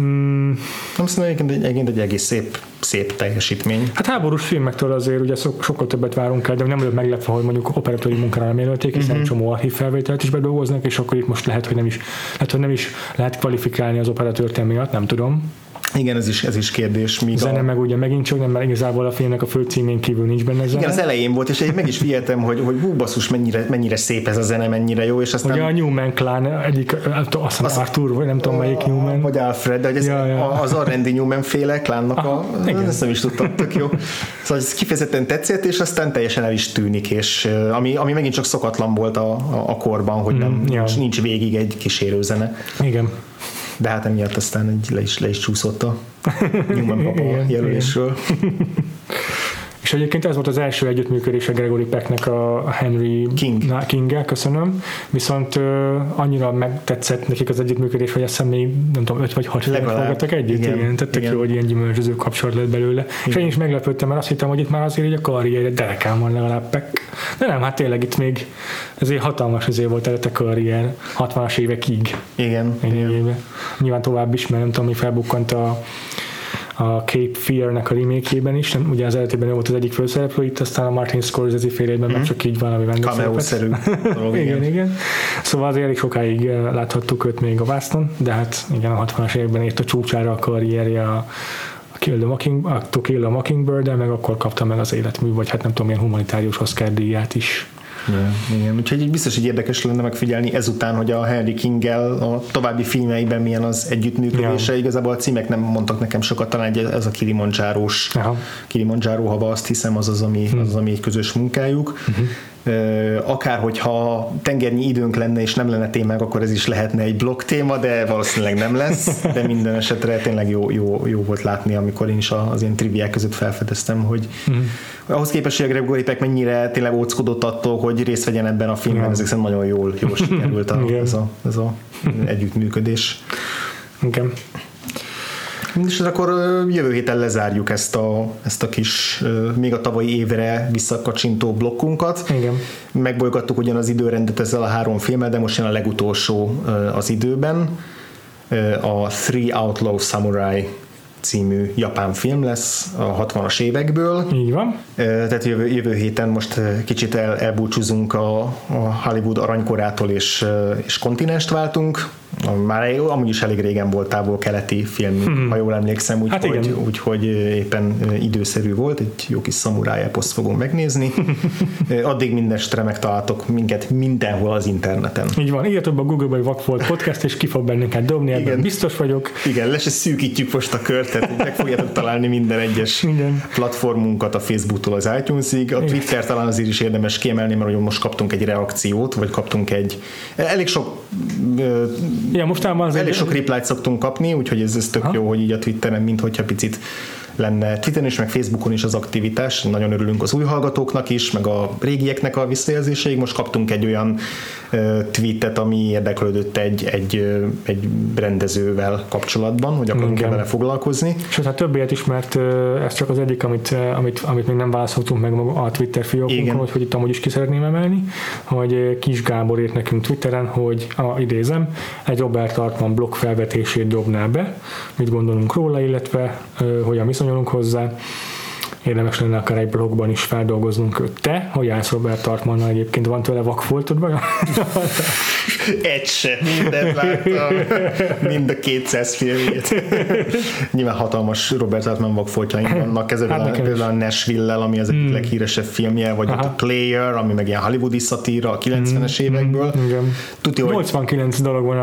Mm. Nem szerintem egyébként egy, egyébként egy egész szép, szép teljesítmény. Hát háborús filmektől azért ugye so, sokkal többet várunk el, de nem vagyok meglepve, hogy mondjuk operatőri munkára nem jelölték, hiszen uh-huh. csomó archív felvételt is bedolgoznak, és akkor itt most lehet, hogy nem is lehet, hogy nem is lehet kvalifikálni az operatőrt emiatt, nem tudom. Igen, ez is, ez is kérdés. Míg zene a... meg ugye megint csak nem, mert igazából a filmnek a fő címén kívül nincs benne zene. Igen, az elején volt, és én meg is figyeltem, hogy, hogy hú, basszus, mennyire, mennyire szép ez a zene, mennyire jó, és aztán... Ugye a Newman Clan egyik, azt hiszem Arthur, vagy nem tudom melyik Newman. Vagy Alfred, de hogy ez ja, ja. az a Randy Newman féle klánnak a... Igen. Ezt nem is tudtam, tök jó. Szóval ez kifejezetten tetszett, és aztán teljesen el is tűnik, és ami, ami megint csak szokatlan volt a, a, a korban, hogy nem, mm, ja. nincs végig egy kísérőzene. Igen de hát emiatt aztán egy le is, le is csúszott a Newman papa jelölésről. És egyébként ez volt az első együttműködés a Gregory Pecknek a Henry King. king köszönöm. Viszont uh, annyira megtetszett nekik az együttműködés, hogy azt még nem tudom, öt vagy hat forgattak együtt. Igen, igen. tettek igen. jó, hogy ilyen gyümölcsöző kapcsolat lett belőle. Igen. És én is meglepődtem, mert azt hittem, hogy itt már azért egy a karrierje derekán van legalább Peck. De nem, hát tényleg itt még ezért hatalmas azért volt előtte karrier 60-as évekig. Igen. igen. Nyilván tovább is, mert nem tudom, mi felbukkant a a Cape Fear-nek a remake is, nem, ugye az eredetében volt az egyik főszereplő, itt aztán a Martin Scorsese félében mm. meg csak így valami vendégszerű igen, igen, igen. Szóval azért elég sokáig eh, láthattuk őt még a vászton, de hát igen, a 60-as években ért a csúcsára a karrierje a, a Kill the, Mocking, a To Kill the Mockingbird, meg akkor kapta meg az életmű, vagy hát nem tudom, milyen humanitárius Oscar díját is. Ja, igen, úgyhogy biztos, hogy érdekes lenne megfigyelni ezután, hogy a Henry King-el a további filmeiben milyen az együttműködése. Ja. Igazából a címek nem mondtak nekem sokat, talán egy, ez a Kilimanjárós, Kilimanjáró hava, azt hiszem az az, ami, hmm. az, az, ami egy közös munkájuk. Uh-huh akár hogyha tengernyi időnk lenne és nem lenne témák, akkor ez is lehetne egy blog téma, de valószínűleg nem lesz, de minden esetre tényleg jó, jó, jó volt látni, amikor én is az ilyen triviák között felfedeztem, hogy mm. ahhoz képest, hogy a Gregory Peck mennyire tényleg óckodott attól, hogy részt vegyen ebben a filmben, ezek szerint nagyon jól, jól sikerült a, ez, a, ez a együttműködés. Igen. És akkor jövő héten lezárjuk ezt a, ezt a kis, még a tavalyi évre visszakacsintó blokkunkat. Igen. Megbolygattuk ugyan az időrendet ezzel a három filmmel, de most jön a legutolsó az időben. A Three Outlaw Samurai című japán film lesz a 60-as évekből. Így van. Tehát jövő, jövő héten most kicsit el, elbúcsúzunk a, a Hollywood aranykorától és, és kontinenst váltunk már amúgy is elég régen volt távol-keleti film, hmm. ha jól emlékszem, úgyhogy hát úgy, úgy, éppen időszerű volt, egy jó kis szamuráj eposzt fogunk megnézni. Addig mindestre megtaláltok minket mindenhol az interneten. Így van, írjatok a Google-ba, hogy volt podcast, és ki fog bennünket dobni, ebben Igen. biztos vagyok. Igen, le se szűkítjük most a kört, tehát meg fogjátok találni minden egyes Igen. platformunkat a Facebooktól az iTunes-ig. A Twitter talán azért is érdemes kiemelni, mert most kaptunk egy reakciót, vagy kaptunk egy elég sok Ja, mostában az elég sok reply szoktunk kapni, úgyhogy ez, ez tök ha? jó, hogy így a Twitteren, mint hogyha picit lenne Twitteren is, meg Facebookon is az aktivitás. Nagyon örülünk az új hallgatóknak is, meg a régieknek a visszajelzéseig. Most kaptunk egy olyan tweetet, ami érdeklődött egy, egy, egy rendezővel kapcsolatban, hogy akarunk-e vele foglalkozni. És hát több ilyet is, mert ez csak az egyik, amit, amit, amit még nem válaszoltunk meg a Twitter fiókunkon, hogy, hogy itt amúgy is ki szeretném emelni, hogy Kis Gábor írt nekünk Twitteren, hogy a, idézem, egy Robert Artman blog felvetését dobná be, mit gondolunk róla, illetve hogyan viszonyulunk hozzá érdemes lenne akár egy blogban is feldolgoznunk őt. Te, hogy állsz Robert Tartmannal egyébként, van tőle vakfoltod vagy? egy se, mindent láttam, mind a 200 filmjét. Nyilván hatalmas Robert Tartman vakfoltjaink vannak, ez hát például a Nashville-lel, ami az egyik hmm. leghíresebb filmje, vagy Aha. a Player, ami meg ilyen hollywoodi szatíra a 90-es hmm. évekből. Igen. Tudja, 89 hogy... dolog van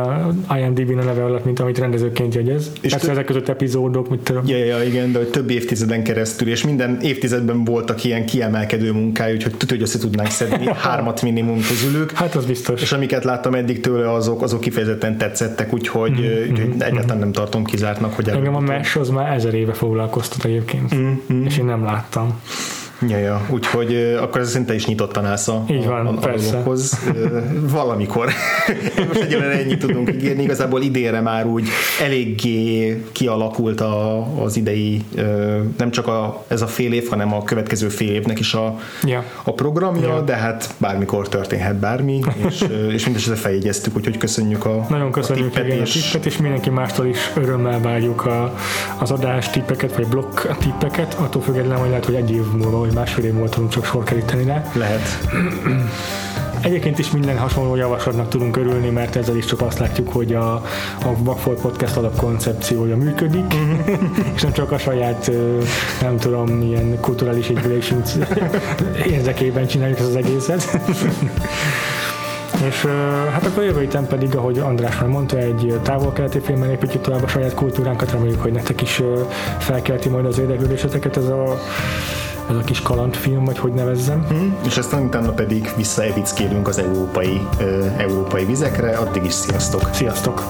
a IMDb-n a neve alatt, mint amit rendezőként jegyez. És Persze ezek között epizódok, mit tudom. Ja, ja, igen, de hogy több évtizeden keresztül, és minden évtizedben voltak ilyen kiemelkedő munkája, úgyhogy tudja, hogy össze tudnánk szedni hármat minimum közülük. Hát az biztos. És amiket láttam eddig tőle, azok, azok kifejezetten tetszettek, úgyhogy, mm-hmm. úgyhogy mm-hmm. egyáltalán nem tartom kizártnak, hogy Engem a MES az már ezer éve foglalkoztat egyébként, mm-hmm. és én nem láttam. Ja, ja. Úgyhogy akkor ez szinte is nyitottan állsz a, Így van, a, a dologhoz. Valamikor. Most egyelőre ennyit tudunk ígérni. Igazából idénre már úgy eléggé kialakult a, az idei, nem csak a, ez a fél év, hanem a következő fél évnek is a, ja. a programja, ja. de hát bármikor történhet bármi, és, és mindesetre feljegyeztük, úgyhogy köszönjük a Nagyon köszönjük a tippet, és... a tippet, és mindenki mástól is örömmel várjuk a, az adás tippeket, vagy blokk tippeket, attól függetlenül, hogy lehet, hogy egy év múlva, vagy másfél év tudunk csak sor keríteni rá. Lehet. Egyébként is minden hasonló javaslatnak tudunk örülni, mert ezzel is csak azt látjuk, hogy a, a Vagfolt Podcast alapkoncepciója működik, és nem csak a saját, nem tudom, milyen kulturális épülésünk érzekében csináljuk ezt az egészet. És hát akkor jövő héten pedig, ahogy András már mondta, egy távol-keleti filmen építjük tovább a saját kultúránkat, reméljük, hogy nektek is felkelti majd az érdeklődéseteket ez a ez a kis kalandfilm, vagy hogy nevezzem. Hmm, és aztán utána pedig visszaevickélünk az európai, uh, európai vizekre, addig is sziasztok! Sziasztok!